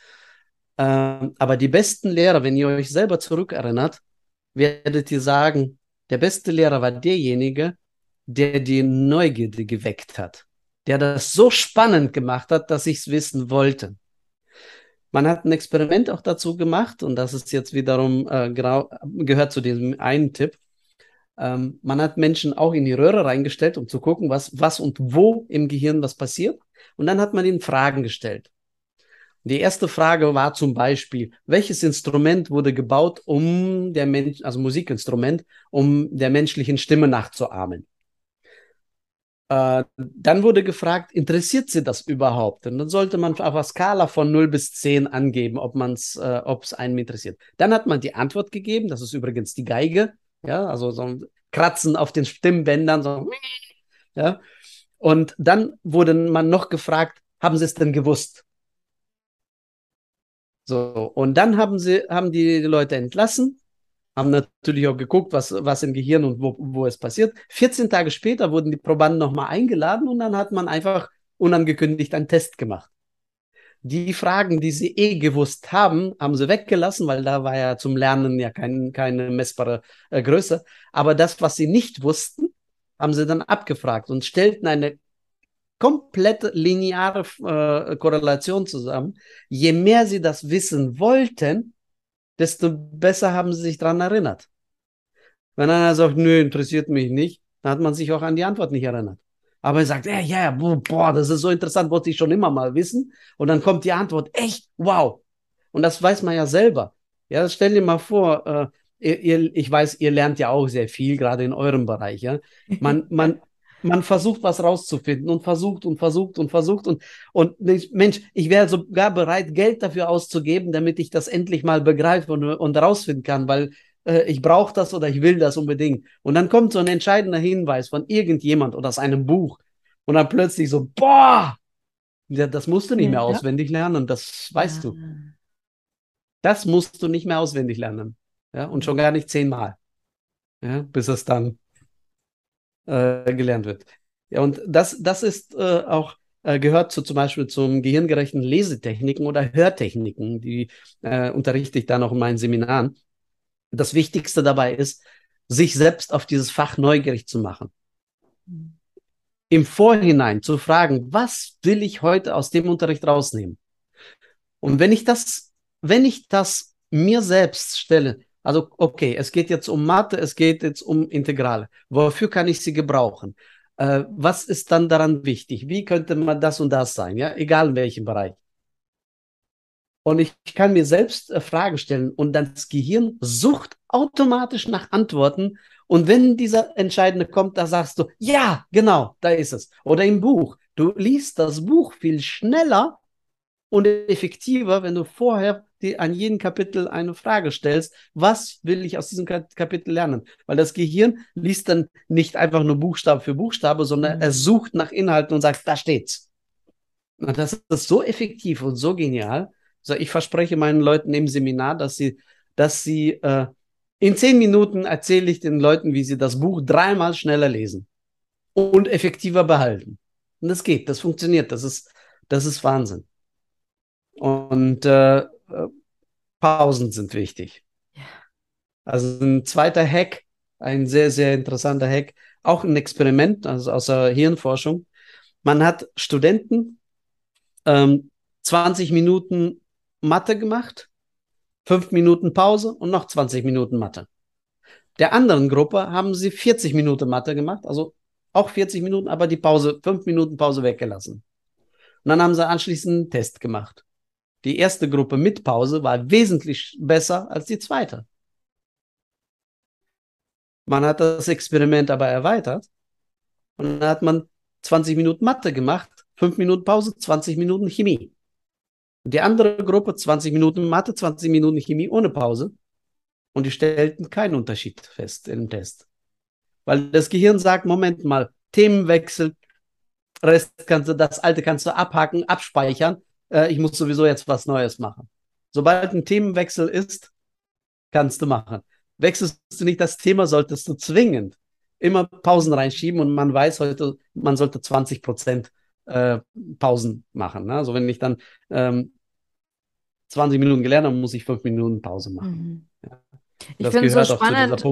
Äh, aber die besten Lehrer, wenn ihr euch selber zurückerinnert, werdet ihr sagen, der beste Lehrer war derjenige, der die Neugierde geweckt hat, der das so spannend gemacht hat, dass ich es wissen wollte. Man hat ein Experiment auch dazu gemacht und das ist jetzt wiederum äh, gehört zu diesem einen Tipp. Ähm, man hat Menschen auch in die Röhre reingestellt, um zu gucken, was, was und wo im Gehirn was passiert. Und dann hat man ihnen Fragen gestellt. Die erste Frage war zum Beispiel, welches Instrument wurde gebaut, um der Mensch, also Musikinstrument, um der menschlichen Stimme nachzuahmen? Äh, dann wurde gefragt, interessiert Sie das überhaupt? Und dann sollte man auf einer Skala von 0 bis 10 angeben, ob es äh, ob's einen interessiert. Dann hat man die Antwort gegeben, das ist übrigens die Geige, ja, also so ein Kratzen auf den Stimmbändern, so, ja. Und dann wurde man noch gefragt, haben Sie es denn gewusst? So, und dann haben sie, haben die Leute entlassen, haben natürlich auch geguckt, was, was im Gehirn und wo, wo es passiert. 14 Tage später wurden die Probanden nochmal eingeladen und dann hat man einfach unangekündigt einen Test gemacht. Die Fragen, die sie eh gewusst haben, haben sie weggelassen, weil da war ja zum Lernen ja kein, keine messbare äh, Größe. Aber das, was sie nicht wussten, haben sie dann abgefragt und stellten eine komplette lineare äh, Korrelation zusammen. Je mehr sie das wissen wollten, desto besser haben sie sich daran erinnert. Wenn einer sagt, nö, interessiert mich nicht, dann hat man sich auch an die Antwort nicht erinnert. Aber er sagt, ja, ja, boah, das ist so interessant, wollte ich schon immer mal wissen. Und dann kommt die Antwort, echt, wow. Und das weiß man ja selber. Ja, stell dir mal vor, äh, ihr, ihr, ich weiß, ihr lernt ja auch sehr viel, gerade in eurem Bereich. Ja? Man, man, man versucht was rauszufinden und versucht und versucht und versucht und, und Mensch, ich wäre sogar bereit, Geld dafür auszugeben, damit ich das endlich mal begreife und, und rausfinden kann, weil äh, ich brauche das oder ich will das unbedingt. Und dann kommt so ein entscheidender Hinweis von irgendjemand oder aus einem Buch und dann plötzlich so, boah, ja, das musst du nicht mehr ja. auswendig lernen, das weißt ja. du. Das musst du nicht mehr auswendig lernen. Ja, und schon gar nicht zehnmal. Ja, bis es dann äh, gelernt wird. Ja, und das, das ist äh, auch äh, gehört zu, zum Beispiel zum gehirngerechten Lesetechniken oder Hörtechniken, die äh, unterrichte ich dann auch in meinen Seminaren. Das Wichtigste dabei ist, sich selbst auf dieses Fach neugierig zu machen. Im Vorhinein zu fragen, was will ich heute aus dem Unterricht rausnehmen? Und wenn ich das, wenn ich das mir selbst stelle, also, okay, es geht jetzt um Mathe, es geht jetzt um Integrale. Wofür kann ich sie gebrauchen? Äh, was ist dann daran wichtig? Wie könnte man das und das sein? Ja, egal in welchem Bereich. Und ich kann mir selbst äh, Fragen stellen und dann das Gehirn sucht automatisch nach Antworten. Und wenn dieser Entscheidende kommt, da sagst du, ja, genau, da ist es. Oder im Buch. Du liest das Buch viel schneller und effektiver, wenn du vorher dir an jedem Kapitel eine Frage stellst, was will ich aus diesem Kapitel lernen? Weil das Gehirn liest dann nicht einfach nur Buchstabe für Buchstabe, sondern mhm. er sucht nach Inhalten und sagt, da steht's. Und das ist so effektiv und so genial. Also ich verspreche meinen Leuten im Seminar, dass sie, dass sie äh, in zehn Minuten erzähle ich den Leuten, wie sie das Buch dreimal schneller lesen und effektiver behalten. Und das geht, das funktioniert, das ist, das ist Wahnsinn. Und äh, Pausen sind wichtig. Ja. Also ein zweiter Hack, ein sehr, sehr interessanter Hack, auch ein Experiment, also aus der Hirnforschung. Man hat Studenten ähm, 20 Minuten Mathe gemacht, 5 Minuten Pause und noch 20 Minuten Mathe. Der anderen Gruppe haben sie 40 Minuten Mathe gemacht, also auch 40 Minuten, aber die Pause, 5 Minuten Pause weggelassen. Und dann haben sie anschließend einen Test gemacht. Die erste Gruppe mit Pause war wesentlich besser als die zweite. Man hat das Experiment aber erweitert und dann hat man 20 Minuten Mathe gemacht, 5 Minuten Pause, 20 Minuten Chemie. Die andere Gruppe 20 Minuten Mathe, 20 Minuten Chemie ohne Pause und die stellten keinen Unterschied fest im Test. Weil das Gehirn sagt, Moment mal, Themenwechsel, Rest kannst du, das alte kannst du abhaken, abspeichern äh, ich muss sowieso jetzt was Neues machen. Sobald ein Themenwechsel ist, kannst du machen. Wechselst du nicht das Thema, solltest du zwingend immer Pausen reinschieben und man weiß heute, man sollte 20 Prozent äh, Pausen machen. Ne? Also wenn ich dann ähm, 20 Minuten gelernt habe, muss ich fünf Minuten Pause machen. Mhm. Ja. Ich finde es so spannend.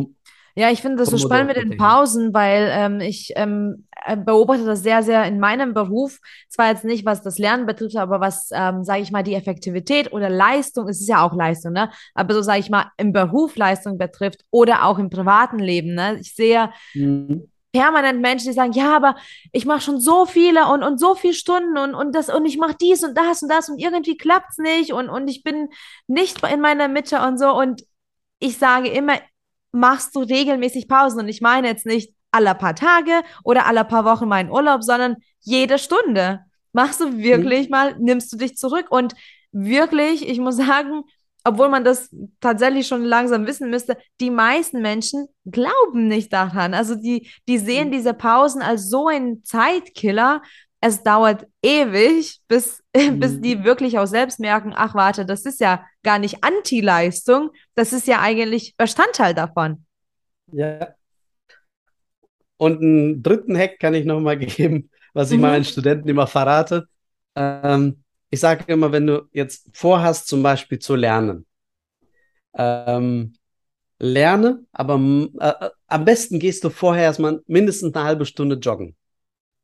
Ja, ich finde das so spannend mit den Pausen, weil ähm, ich ähm, äh, beobachte das sehr, sehr in meinem Beruf. Zwar jetzt nicht, was das Lernen betrifft, aber was, ähm, sage ich mal, die Effektivität oder Leistung, es ist ja auch Leistung, ne? Aber so, sage ich mal, im Beruf Leistung betrifft oder auch im privaten Leben, ne? Ich sehe mhm. permanent Menschen, die sagen, ja, aber ich mache schon so viele und, und so viele Stunden und, und das und ich mache dies und das und das und irgendwie klappt es nicht und, und ich bin nicht in meiner Mitte und so. Und ich sage immer, machst du regelmäßig Pausen. Und ich meine jetzt nicht alle paar Tage oder alle paar Wochen meinen Urlaub, sondern jede Stunde. Machst du wirklich mhm. mal, nimmst du dich zurück und wirklich, ich muss sagen, obwohl man das tatsächlich schon langsam wissen müsste, die meisten Menschen glauben nicht daran. Also die, die sehen mhm. diese Pausen als so ein Zeitkiller es dauert ewig, bis, mhm. bis die wirklich auch selbst merken, ach warte, das ist ja gar nicht Anti-Leistung, das ist ja eigentlich Bestandteil davon. Ja. Und einen dritten Hack kann ich nochmal geben, was ich mhm. meinen Studenten immer verrate. Ähm, ich sage immer, wenn du jetzt vorhast, zum Beispiel zu lernen, ähm, lerne, aber äh, äh, am besten gehst du vorher erstmal mindestens eine halbe Stunde joggen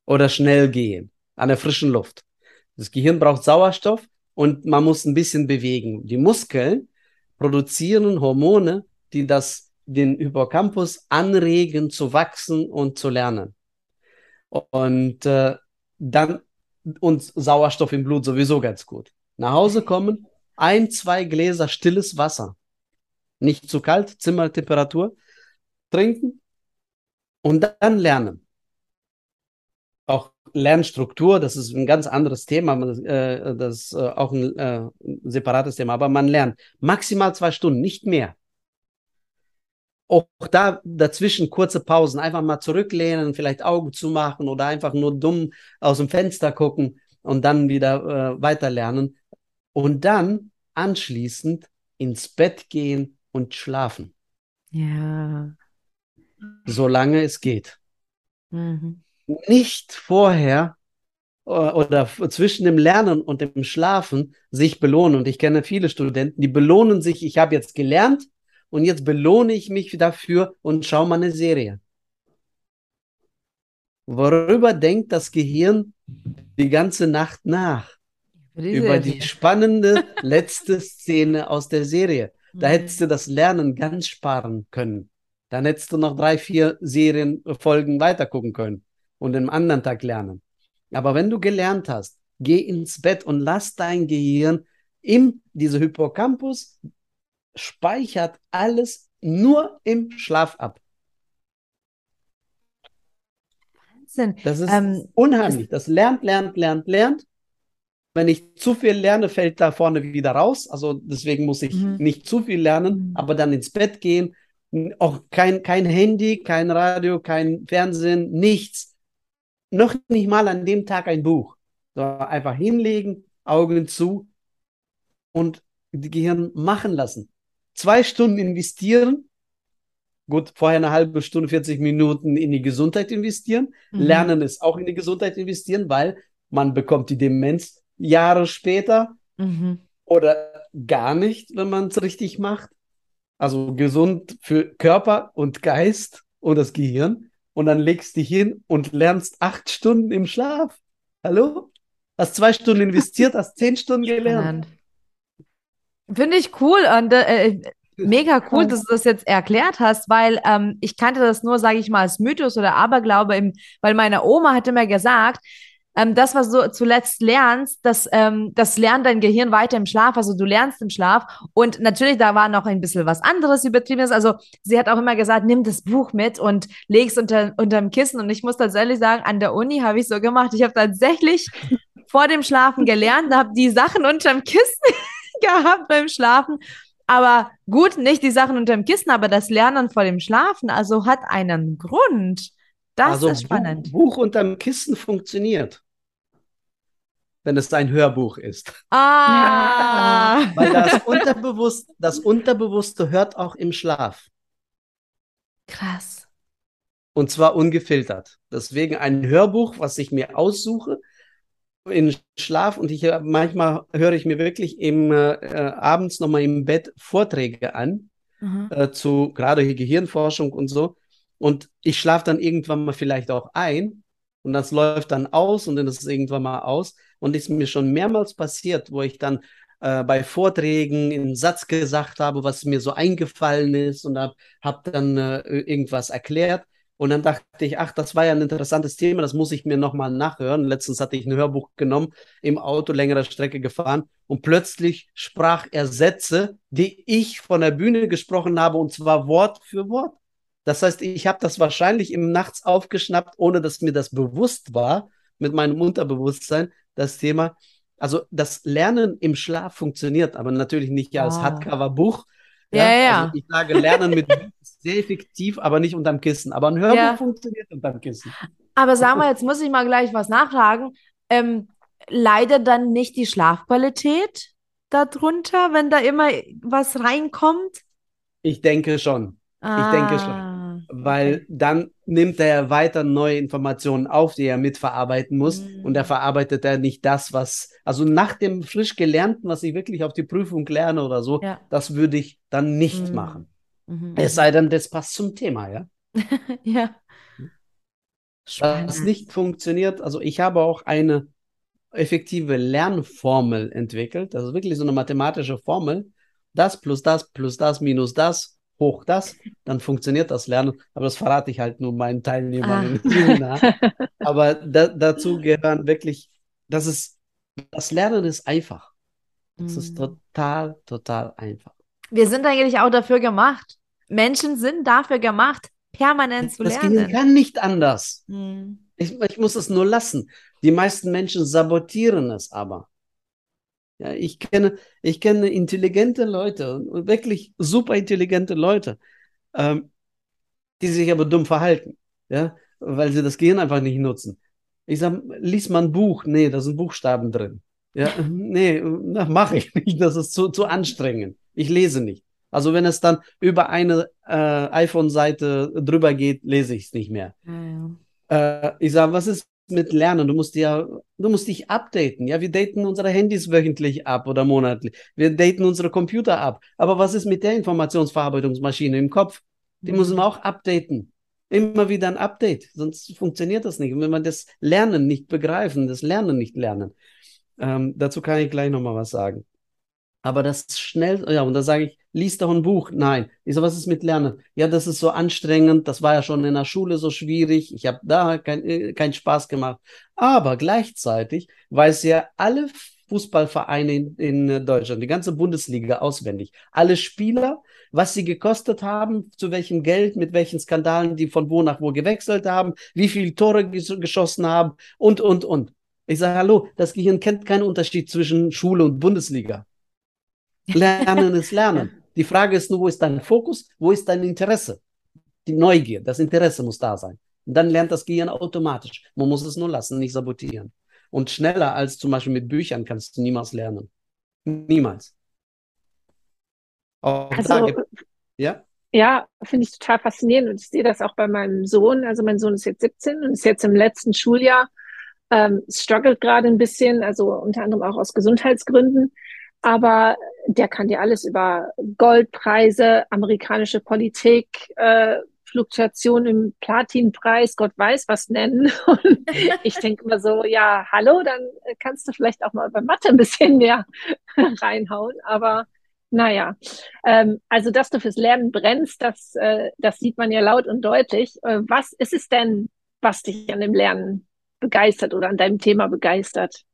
oder schnell gehen an der frischen Luft. Das Gehirn braucht Sauerstoff und man muss ein bisschen bewegen. Die Muskeln produzieren Hormone, die das, den Hippocampus anregen zu wachsen und zu lernen. Und äh, dann und Sauerstoff im Blut sowieso ganz gut. Nach Hause kommen, ein, zwei Gläser stilles Wasser. Nicht zu kalt, Zimmertemperatur. Trinken und dann lernen. Auch Lernstruktur, das ist ein ganz anderes Thema, äh, das ist äh, auch ein äh, separates Thema, aber man lernt maximal zwei Stunden, nicht mehr. Auch da dazwischen kurze Pausen, einfach mal zurücklehnen, vielleicht Augen zumachen oder einfach nur dumm aus dem Fenster gucken und dann wieder äh, weiterlernen. Und dann anschließend ins Bett gehen und schlafen. Ja. Solange es geht. Mhm nicht vorher äh, oder zwischen dem Lernen und dem Schlafen sich belohnen. Und ich kenne viele Studenten, die belohnen sich, ich habe jetzt gelernt und jetzt belohne ich mich dafür und schaue mal eine Serie. Worüber denkt das Gehirn die ganze Nacht nach? Über die spannende letzte Szene aus der Serie. Da mhm. hättest du das Lernen ganz sparen können. Dann hättest du noch drei, vier Serienfolgen weitergucken können und am anderen Tag lernen. Aber wenn du gelernt hast, geh ins Bett und lass dein Gehirn im, diese Hippocampus speichert alles nur im Schlaf ab. Wahnsinn. Das ist ähm, unheimlich. Das lernt, lernt, lernt, lernt. Wenn ich zu viel lerne, fällt da vorne wieder raus. Also deswegen muss ich mhm. nicht zu viel lernen, mhm. aber dann ins Bett gehen. Auch kein, kein Handy, kein Radio, kein Fernsehen, nichts noch nicht mal an dem Tag ein Buch, sondern einfach hinlegen, Augen zu und die Gehirn machen lassen. Zwei Stunden investieren, gut, vorher eine halbe Stunde, 40 Minuten in die Gesundheit investieren. Mhm. Lernen ist auch in die Gesundheit investieren, weil man bekommt die Demenz Jahre später mhm. oder gar nicht, wenn man es richtig macht. Also gesund für Körper und Geist und das Gehirn und dann legst du dich hin und lernst acht Stunden im Schlaf. Hallo? Hast zwei Stunden investiert, hast zehn Stunden gelernt. Finde ich cool und äh, mega cool, dass du das jetzt erklärt hast, weil ähm, ich kannte das nur, sage ich mal, als Mythos oder Aberglaube, im, weil meine Oma hatte mir gesagt, ähm, das, was du zuletzt lernst, das, ähm, das lernt dein Gehirn weiter im Schlaf. Also du lernst im Schlaf. Und natürlich, da war noch ein bisschen was anderes übertriebenes. Also sie hat auch immer gesagt, nimm das Buch mit und leg's unter, unterm Kissen. Und ich muss tatsächlich sagen, an der Uni habe ich so gemacht. Ich habe tatsächlich vor dem Schlafen gelernt, habe die Sachen unterm Kissen gehabt beim Schlafen. Aber gut, nicht die Sachen unterm Kissen, aber das Lernen vor dem Schlafen, also hat einen Grund. Das also ist spannend. Buch unterm Kissen funktioniert wenn es ein Hörbuch ist. Ah! Weil das, Unterbewusst, das Unterbewusste hört auch im Schlaf. Krass. Und zwar ungefiltert. Deswegen ein Hörbuch, was ich mir aussuche, in Schlaf und ich äh, manchmal höre ich mir wirklich im äh, äh abends nochmal im Bett Vorträge an mhm. äh, zu gerade Gehirnforschung und so und ich schlafe dann irgendwann mal vielleicht auch ein und das läuft dann aus und dann ist es irgendwann mal aus. Und ist mir schon mehrmals passiert, wo ich dann äh, bei Vorträgen einen Satz gesagt habe, was mir so eingefallen ist und habe hab dann äh, irgendwas erklärt. Und dann dachte ich, ach, das war ja ein interessantes Thema, das muss ich mir nochmal nachhören. Letztens hatte ich ein Hörbuch genommen, im Auto längere Strecke gefahren und plötzlich sprach er Sätze, die ich von der Bühne gesprochen habe und zwar Wort für Wort. Das heißt, ich habe das wahrscheinlich im Nachts aufgeschnappt, ohne dass mir das bewusst war, mit meinem Unterbewusstsein, das Thema. Also das Lernen im Schlaf funktioniert, aber natürlich nicht als ah. Hardcover-Buch. Ja, ja. ja. Also ich sage, Lernen mit ist sehr effektiv, aber nicht unterm Kissen. Aber ein Hörbuch ja. funktioniert unterm Kissen. Aber sag mal, jetzt muss ich mal gleich was nachfragen. Ähm, leidet dann nicht die Schlafqualität darunter, wenn da immer was reinkommt? Ich denke schon. Ah. Ich denke schon. Weil dann nimmt er weiter neue Informationen auf, die er mitverarbeiten muss mhm. und er verarbeitet er nicht das, was, also nach dem frisch gelernten, was ich wirklich auf die Prüfung lerne oder so, ja. das würde ich dann nicht mhm. machen. Mhm. Es sei denn, das passt zum Thema, ja? ja. Spannend. Das nicht funktioniert. Also ich habe auch eine effektive Lernformel entwickelt. Also wirklich so eine mathematische Formel. Das plus das plus das minus das hoch das, dann funktioniert das Lernen. Aber das verrate ich halt nur meinen Teilnehmern ah. Seminar. Aber da, dazu gehören wirklich, das ist, das Lernen ist einfach. Das ist mhm. total, total einfach. Wir sind eigentlich auch dafür gemacht. Menschen sind dafür gemacht, permanent zu das lernen. Das kann nicht anders. Hm. Ich, ich muss es nur lassen. Die meisten Menschen sabotieren es aber. Ja, ich kenne, ich kenne intelligente Leute, wirklich super intelligente Leute, ähm, die sich aber dumm verhalten, ja, weil sie das Gehirn einfach nicht nutzen. Ich sage, lies mal ein Buch. Nee, da sind Buchstaben drin. Ja, nee, mache ich nicht. Das ist zu, zu anstrengend. Ich lese nicht. Also wenn es dann über eine äh, iPhone-Seite drüber geht, lese ich es nicht mehr. Ja, ja. Äh, ich sage, was ist mit Lernen? Du musst ja, du musst dich updaten. Ja, wir daten unsere Handys wöchentlich ab oder monatlich. Wir daten unsere Computer ab. Aber was ist mit der Informationsverarbeitungsmaschine im Kopf? Die mhm. müssen wir auch updaten. Immer wieder ein Update, sonst funktioniert das nicht. Und wenn wir das Lernen nicht begreifen, das Lernen nicht lernen, ähm, dazu kann ich gleich nochmal was sagen. Aber das schnell, ja, und da sage ich, lies doch ein Buch. Nein. Ich so, was ist mit Lernen? Ja, das ist so anstrengend. Das war ja schon in der Schule so schwierig. Ich habe da keinen äh, kein Spaß gemacht. Aber gleichzeitig weiß ja alle Fußballvereine in, in Deutschland, die ganze Bundesliga auswendig. Alle Spieler, was sie gekostet haben, zu welchem Geld, mit welchen Skandalen die von wo nach wo gewechselt haben, wie viele Tore geschossen haben und, und, und. Ich sage, hallo, das Gehirn kennt keinen Unterschied zwischen Schule und Bundesliga. Lernen ist Lernen. Die Frage ist nur, wo ist dein Fokus, wo ist dein Interesse? Die Neugier, das Interesse muss da sein. Und dann lernt das Gehirn automatisch. Man muss es nur lassen, nicht sabotieren. Und schneller als zum Beispiel mit Büchern kannst du niemals lernen. Niemals. Auch also, gibt, ja? Ja, finde ich total faszinierend und ich sehe das auch bei meinem Sohn. Also mein Sohn ist jetzt 17 und ist jetzt im letzten Schuljahr, ähm, struggelt gerade ein bisschen, also unter anderem auch aus Gesundheitsgründen aber der kann dir alles über Goldpreise, amerikanische Politik, äh, Fluktuation im Platinpreis, Gott weiß was nennen. Und ich denke immer so, ja, hallo, dann kannst du vielleicht auch mal über Mathe ein bisschen mehr reinhauen. Aber naja, ähm, also dass du fürs Lernen brennst, das, äh, das sieht man ja laut und deutlich. Äh, was ist es denn, was dich an dem Lernen begeistert oder an deinem Thema begeistert?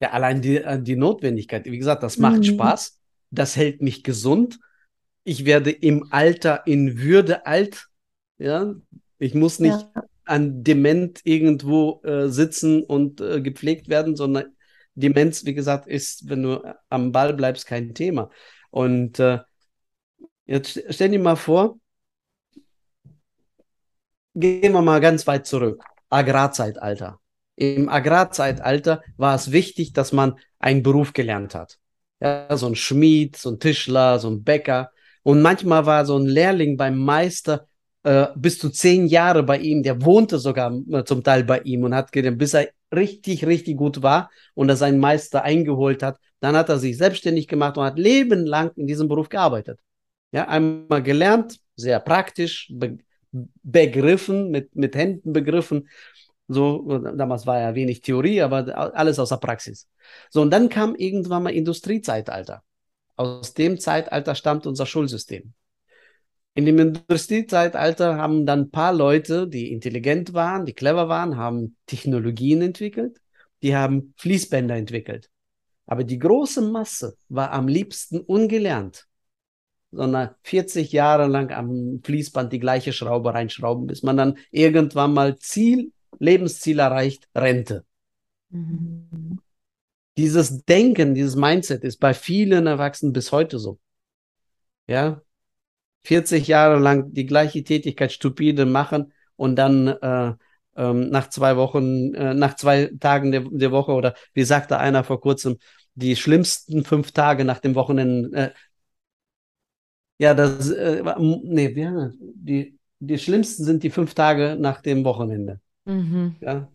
Ja, allein die, äh, die Notwendigkeit. Wie gesagt, das macht mhm. Spaß. Das hält mich gesund. Ich werde im Alter in Würde alt. Ja, ich muss nicht ja. an Dement irgendwo äh, sitzen und äh, gepflegt werden, sondern Demenz, wie gesagt, ist, wenn du am Ball bleibst, kein Thema. Und äh, jetzt stell dir mal vor, gehen wir mal ganz weit zurück. Agrarzeitalter. Im Agrarzeitalter war es wichtig, dass man einen Beruf gelernt hat. Ja, so ein Schmied, so ein Tischler, so ein Bäcker. Und manchmal war so ein Lehrling beim Meister äh, bis zu zehn Jahre bei ihm, der wohnte sogar äh, zum Teil bei ihm und hat gelernt, bis er richtig, richtig gut war und er seinen Meister eingeholt hat. Dann hat er sich selbstständig gemacht und hat lebenlang in diesem Beruf gearbeitet. Ja, einmal gelernt, sehr praktisch, be begriffen, mit, mit Händen begriffen so, damals war ja wenig Theorie, aber alles aus der Praxis. So, und dann kam irgendwann mal Industriezeitalter. Aus dem Zeitalter stammt unser Schulsystem. In dem Industriezeitalter haben dann ein paar Leute, die intelligent waren, die clever waren, haben Technologien entwickelt, die haben Fließbänder entwickelt. Aber die große Masse war am liebsten ungelernt, sondern 40 Jahre lang am Fließband die gleiche Schraube reinschrauben, bis man dann irgendwann mal Ziel Lebensziel erreicht, Rente. Mhm. Dieses Denken, dieses Mindset ist bei vielen Erwachsenen bis heute so. Ja, 40 Jahre lang die gleiche Tätigkeit stupide machen und dann äh, ähm, nach zwei Wochen, äh, nach zwei Tagen der, der, Woche oder wie sagte einer vor kurzem, die schlimmsten fünf Tage nach dem Wochenende. Äh, ja, das, äh, nee, die, die schlimmsten sind die fünf Tage nach dem Wochenende. Mhm. Ja?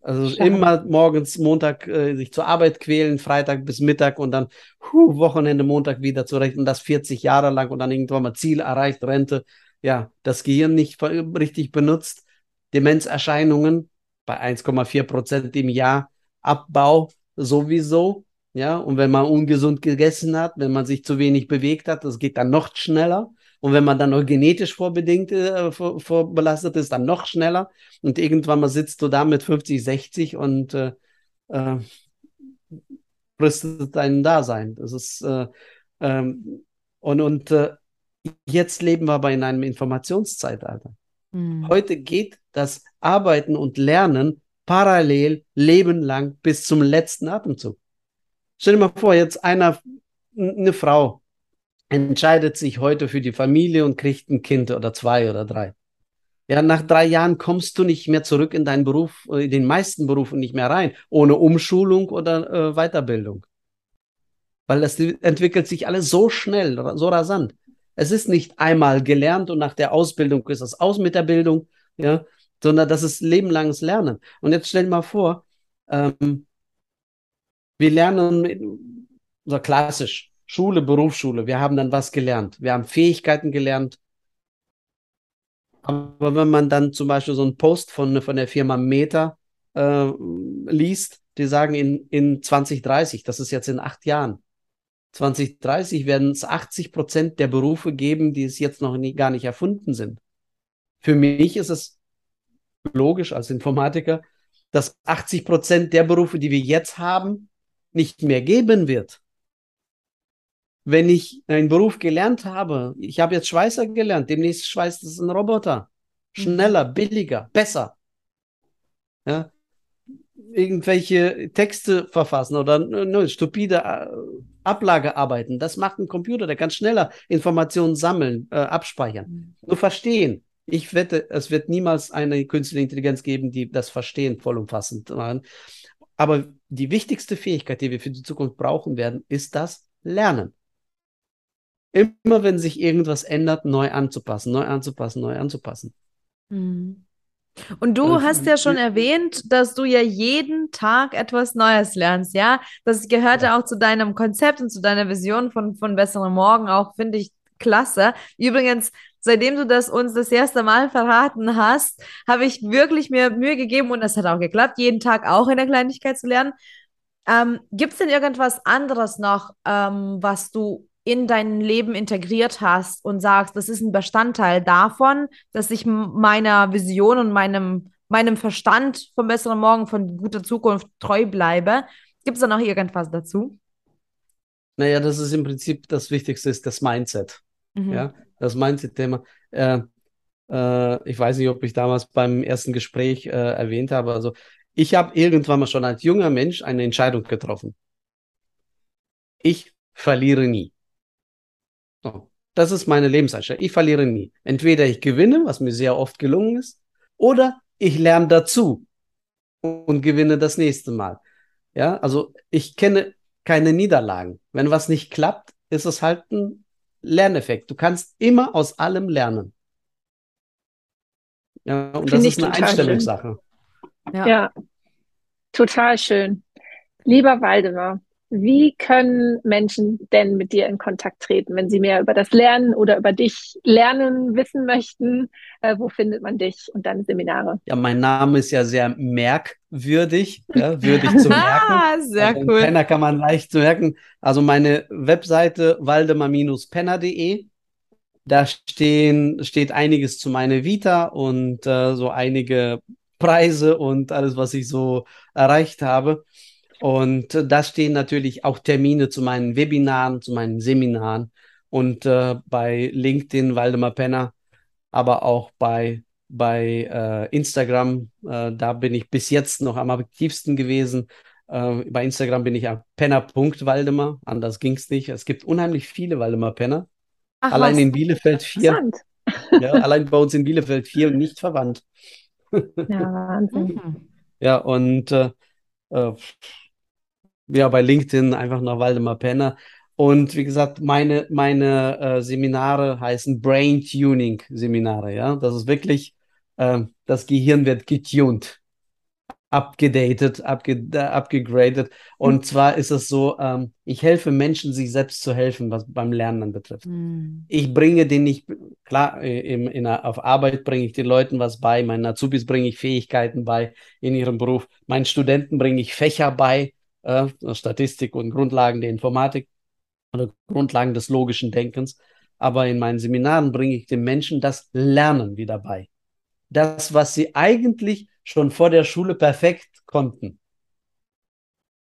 Also Schade. immer morgens, Montag äh, sich zur Arbeit quälen, Freitag bis Mittag und dann huh, Wochenende, Montag wieder zurecht und das 40 Jahre lang und dann irgendwann mal Ziel erreicht, Rente. Ja, das Gehirn nicht richtig benutzt, Demenzerscheinungen bei 1,4 Prozent im Jahr, Abbau sowieso. Ja, und wenn man ungesund gegessen hat, wenn man sich zu wenig bewegt hat, das geht dann noch schneller. Und wenn man dann noch genetisch vorbedingt, äh, vor, vorbelastet ist, dann noch schneller. Und irgendwann mal sitzt du da mit 50, 60 und äh, äh, fristet dein Dasein. Das ist äh, ähm, und, und äh, jetzt leben wir aber in einem Informationszeitalter. Mhm. Heute geht das Arbeiten und Lernen parallel, lebenlang bis zum letzten Atemzug. Stell dir mal vor, jetzt einer, eine Frau, entscheidet sich heute für die Familie und kriegt ein Kind oder zwei oder drei. Ja, nach drei Jahren kommst du nicht mehr zurück in deinen Beruf, in den meisten Berufen nicht mehr rein, ohne Umschulung oder äh, Weiterbildung. Weil das entwickelt sich alles so schnell, so rasant. Es ist nicht einmal gelernt und nach der Ausbildung ist es aus mit der Bildung, ja, sondern das ist lebenlanges Lernen. Und jetzt stell dir mal vor, ähm, wir lernen so klassisch Schule, Berufsschule. Wir haben dann was gelernt. Wir haben Fähigkeiten gelernt. Aber wenn man dann zum Beispiel so einen Post von, von der Firma Meta äh, liest, die sagen in, in 2030, das ist jetzt in acht Jahren, 2030 werden es 80 Prozent der Berufe geben, die es jetzt noch nie, gar nicht erfunden sind. Für mich ist es logisch als Informatiker, dass 80 Prozent der Berufe, die wir jetzt haben, nicht mehr geben wird wenn ich einen Beruf gelernt habe, ich habe jetzt Schweißer gelernt, demnächst schweißt es ein Roboter. Schneller, mhm. billiger, besser. Ja? Irgendwelche Texte verfassen oder ne, stupide äh, Ablagearbeiten, das macht ein Computer, der kann schneller Informationen sammeln, äh, abspeichern. Mhm. Nur verstehen. Ich wette, es wird niemals eine künstliche Intelligenz geben, die das Verstehen vollumfassend machen. Aber die wichtigste Fähigkeit, die wir für die Zukunft brauchen werden, ist das Lernen immer wenn sich irgendwas ändert, neu anzupassen, neu anzupassen, neu anzupassen. Mhm. Und du also, hast ja schon erwähnt, dass du ja jeden Tag etwas Neues lernst, ja? Das gehört ja auch zu deinem Konzept und zu deiner Vision von, von besseren Morgen auch, finde ich klasse. Übrigens, seitdem du das uns das erste Mal verraten hast, habe ich wirklich mir Mühe gegeben und es hat auch geklappt, jeden Tag auch in der Kleinigkeit zu lernen. Ähm, Gibt es denn irgendwas anderes noch, ähm, was du in dein Leben integriert hast und sagst, das ist ein Bestandteil davon, dass ich meiner Vision und meinem, meinem Verstand vom besseren Morgen, von guter Zukunft treu bleibe. Gibt es da noch irgendwas dazu? Naja, das ist im Prinzip das Wichtigste, ist das Mindset. Mhm. Ja, das Mindset-Thema. Äh, äh, ich weiß nicht, ob ich damals beim ersten Gespräch äh, erwähnt habe. Also, ich habe irgendwann mal schon als junger Mensch eine Entscheidung getroffen. Ich verliere nie. So. Das ist meine Lebenseinstellung. Ich verliere nie. Entweder ich gewinne, was mir sehr oft gelungen ist, oder ich lerne dazu und gewinne das nächste Mal. Ja, also ich kenne keine Niederlagen. Wenn was nicht klappt, ist es halt ein Lerneffekt. Du kannst immer aus allem lernen. Ja, und Find das ist eine Einstellungssache. Ja. ja, total schön. Lieber Waldemar, wie können Menschen denn mit dir in Kontakt treten, wenn sie mehr über das Lernen oder über dich lernen, wissen möchten? Äh, wo findet man dich und deine Seminare? Ja, mein Name ist ja sehr merkwürdig, ja, würdig zu merken. Ah, sehr also cool. Penner kann man leicht merken. Also meine Webseite waldemar-penner.de. Da stehen, steht einiges zu meiner Vita und äh, so einige Preise und alles, was ich so erreicht habe. Und äh, da stehen natürlich auch Termine zu meinen Webinaren, zu meinen Seminaren und äh, bei LinkedIn Waldemar Penner, aber auch bei, bei äh, Instagram. Äh, da bin ich bis jetzt noch am aktivsten gewesen. Äh, bei Instagram bin ich am penner.waldemar, anders ging es nicht. Es gibt unheimlich viele Waldemar Penner. Ach, allein was? in Bielefeld vier. Ja, allein bei uns in Bielefeld vier und nicht verwandt. Ja, Wahnsinn. Ja, und äh, ja, bei LinkedIn einfach nach Waldemar Penner. Und wie gesagt, meine, meine äh, Seminare heißen Brain Tuning Seminare. Ja, das ist wirklich, äh, das Gehirn wird getuned. abgedatet, abge, äh, abgegradet. Und mhm. zwar ist es so, ähm, ich helfe Menschen, sich selbst zu helfen, was beim Lernen betrifft. Mhm. Ich bringe den nicht, klar, äh, im, in, auf Arbeit bringe ich den Leuten was bei, meinen Azubis bringe ich Fähigkeiten bei in ihrem Beruf, meinen Studenten bringe ich Fächer bei, äh, Statistik und Grundlagen der Informatik oder Grundlagen des logischen Denkens. Aber in meinen Seminaren bringe ich den Menschen das Lernen wieder bei. Das, was sie eigentlich schon vor der Schule perfekt konnten.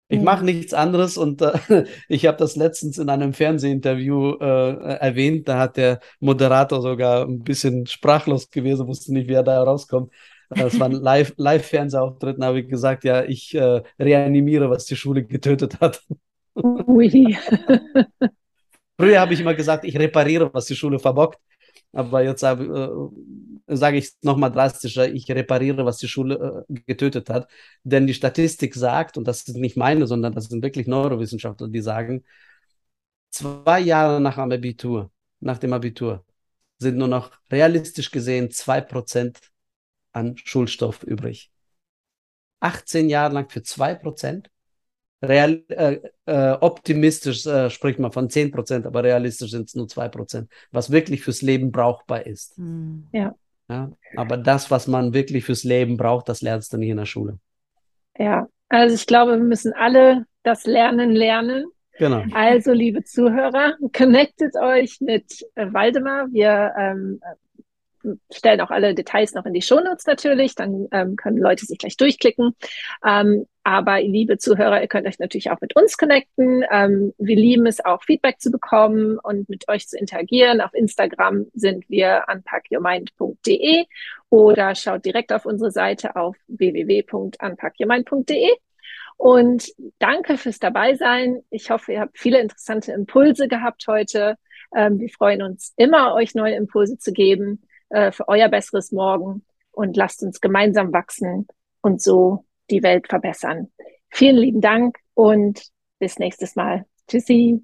Ich mhm. mache nichts anderes und äh, ich habe das letztens in einem Fernsehinterview äh, erwähnt. Da hat der Moderator sogar ein bisschen sprachlos gewesen, wusste nicht, wie er da rauskommt. Das war ein Live-Fernsehauftritt, Live habe ich gesagt, ja, ich äh, reanimiere, was die Schule getötet hat. Ui. Früher habe ich immer gesagt, ich repariere, was die Schule verbockt. Aber jetzt äh, sage ich es nochmal drastischer, ich repariere, was die Schule äh, getötet hat. Denn die Statistik sagt, und das ist nicht meine, sondern das sind wirklich Neurowissenschaftler, die sagen, zwei Jahre nach dem Abitur, nach dem Abitur, sind nur noch realistisch gesehen zwei Prozent an Schulstoff übrig. 18 Jahre lang für zwei Prozent? Real, äh, äh, optimistisch äh, spricht man von 10 Prozent, aber realistisch sind es nur 2 Prozent, was wirklich fürs Leben brauchbar ist. Hm. Ja. ja. Aber das, was man wirklich fürs Leben braucht, das lernst du nicht in der Schule. Ja, also ich glaube, wir müssen alle das Lernen lernen. Genau. Also, liebe Zuhörer, connectet euch mit äh, Waldemar. Wir ähm, stellen auch alle Details noch in die Shownotes natürlich, dann ähm, können Leute sich gleich durchklicken. Ähm, aber liebe Zuhörer, ihr könnt euch natürlich auch mit uns connecten. Ähm, wir lieben es auch, Feedback zu bekommen und mit euch zu interagieren. Auf Instagram sind wir unpackyourmind.de oder schaut direkt auf unsere Seite auf www.unpackyourmind.de. Und danke fürs Dabeisein. Ich hoffe, ihr habt viele interessante Impulse gehabt heute. Ähm, wir freuen uns immer, euch neue Impulse zu geben äh, für euer besseres Morgen und lasst uns gemeinsam wachsen und so die Welt verbessern. Vielen lieben Dank und bis nächstes Mal. Tschüssi.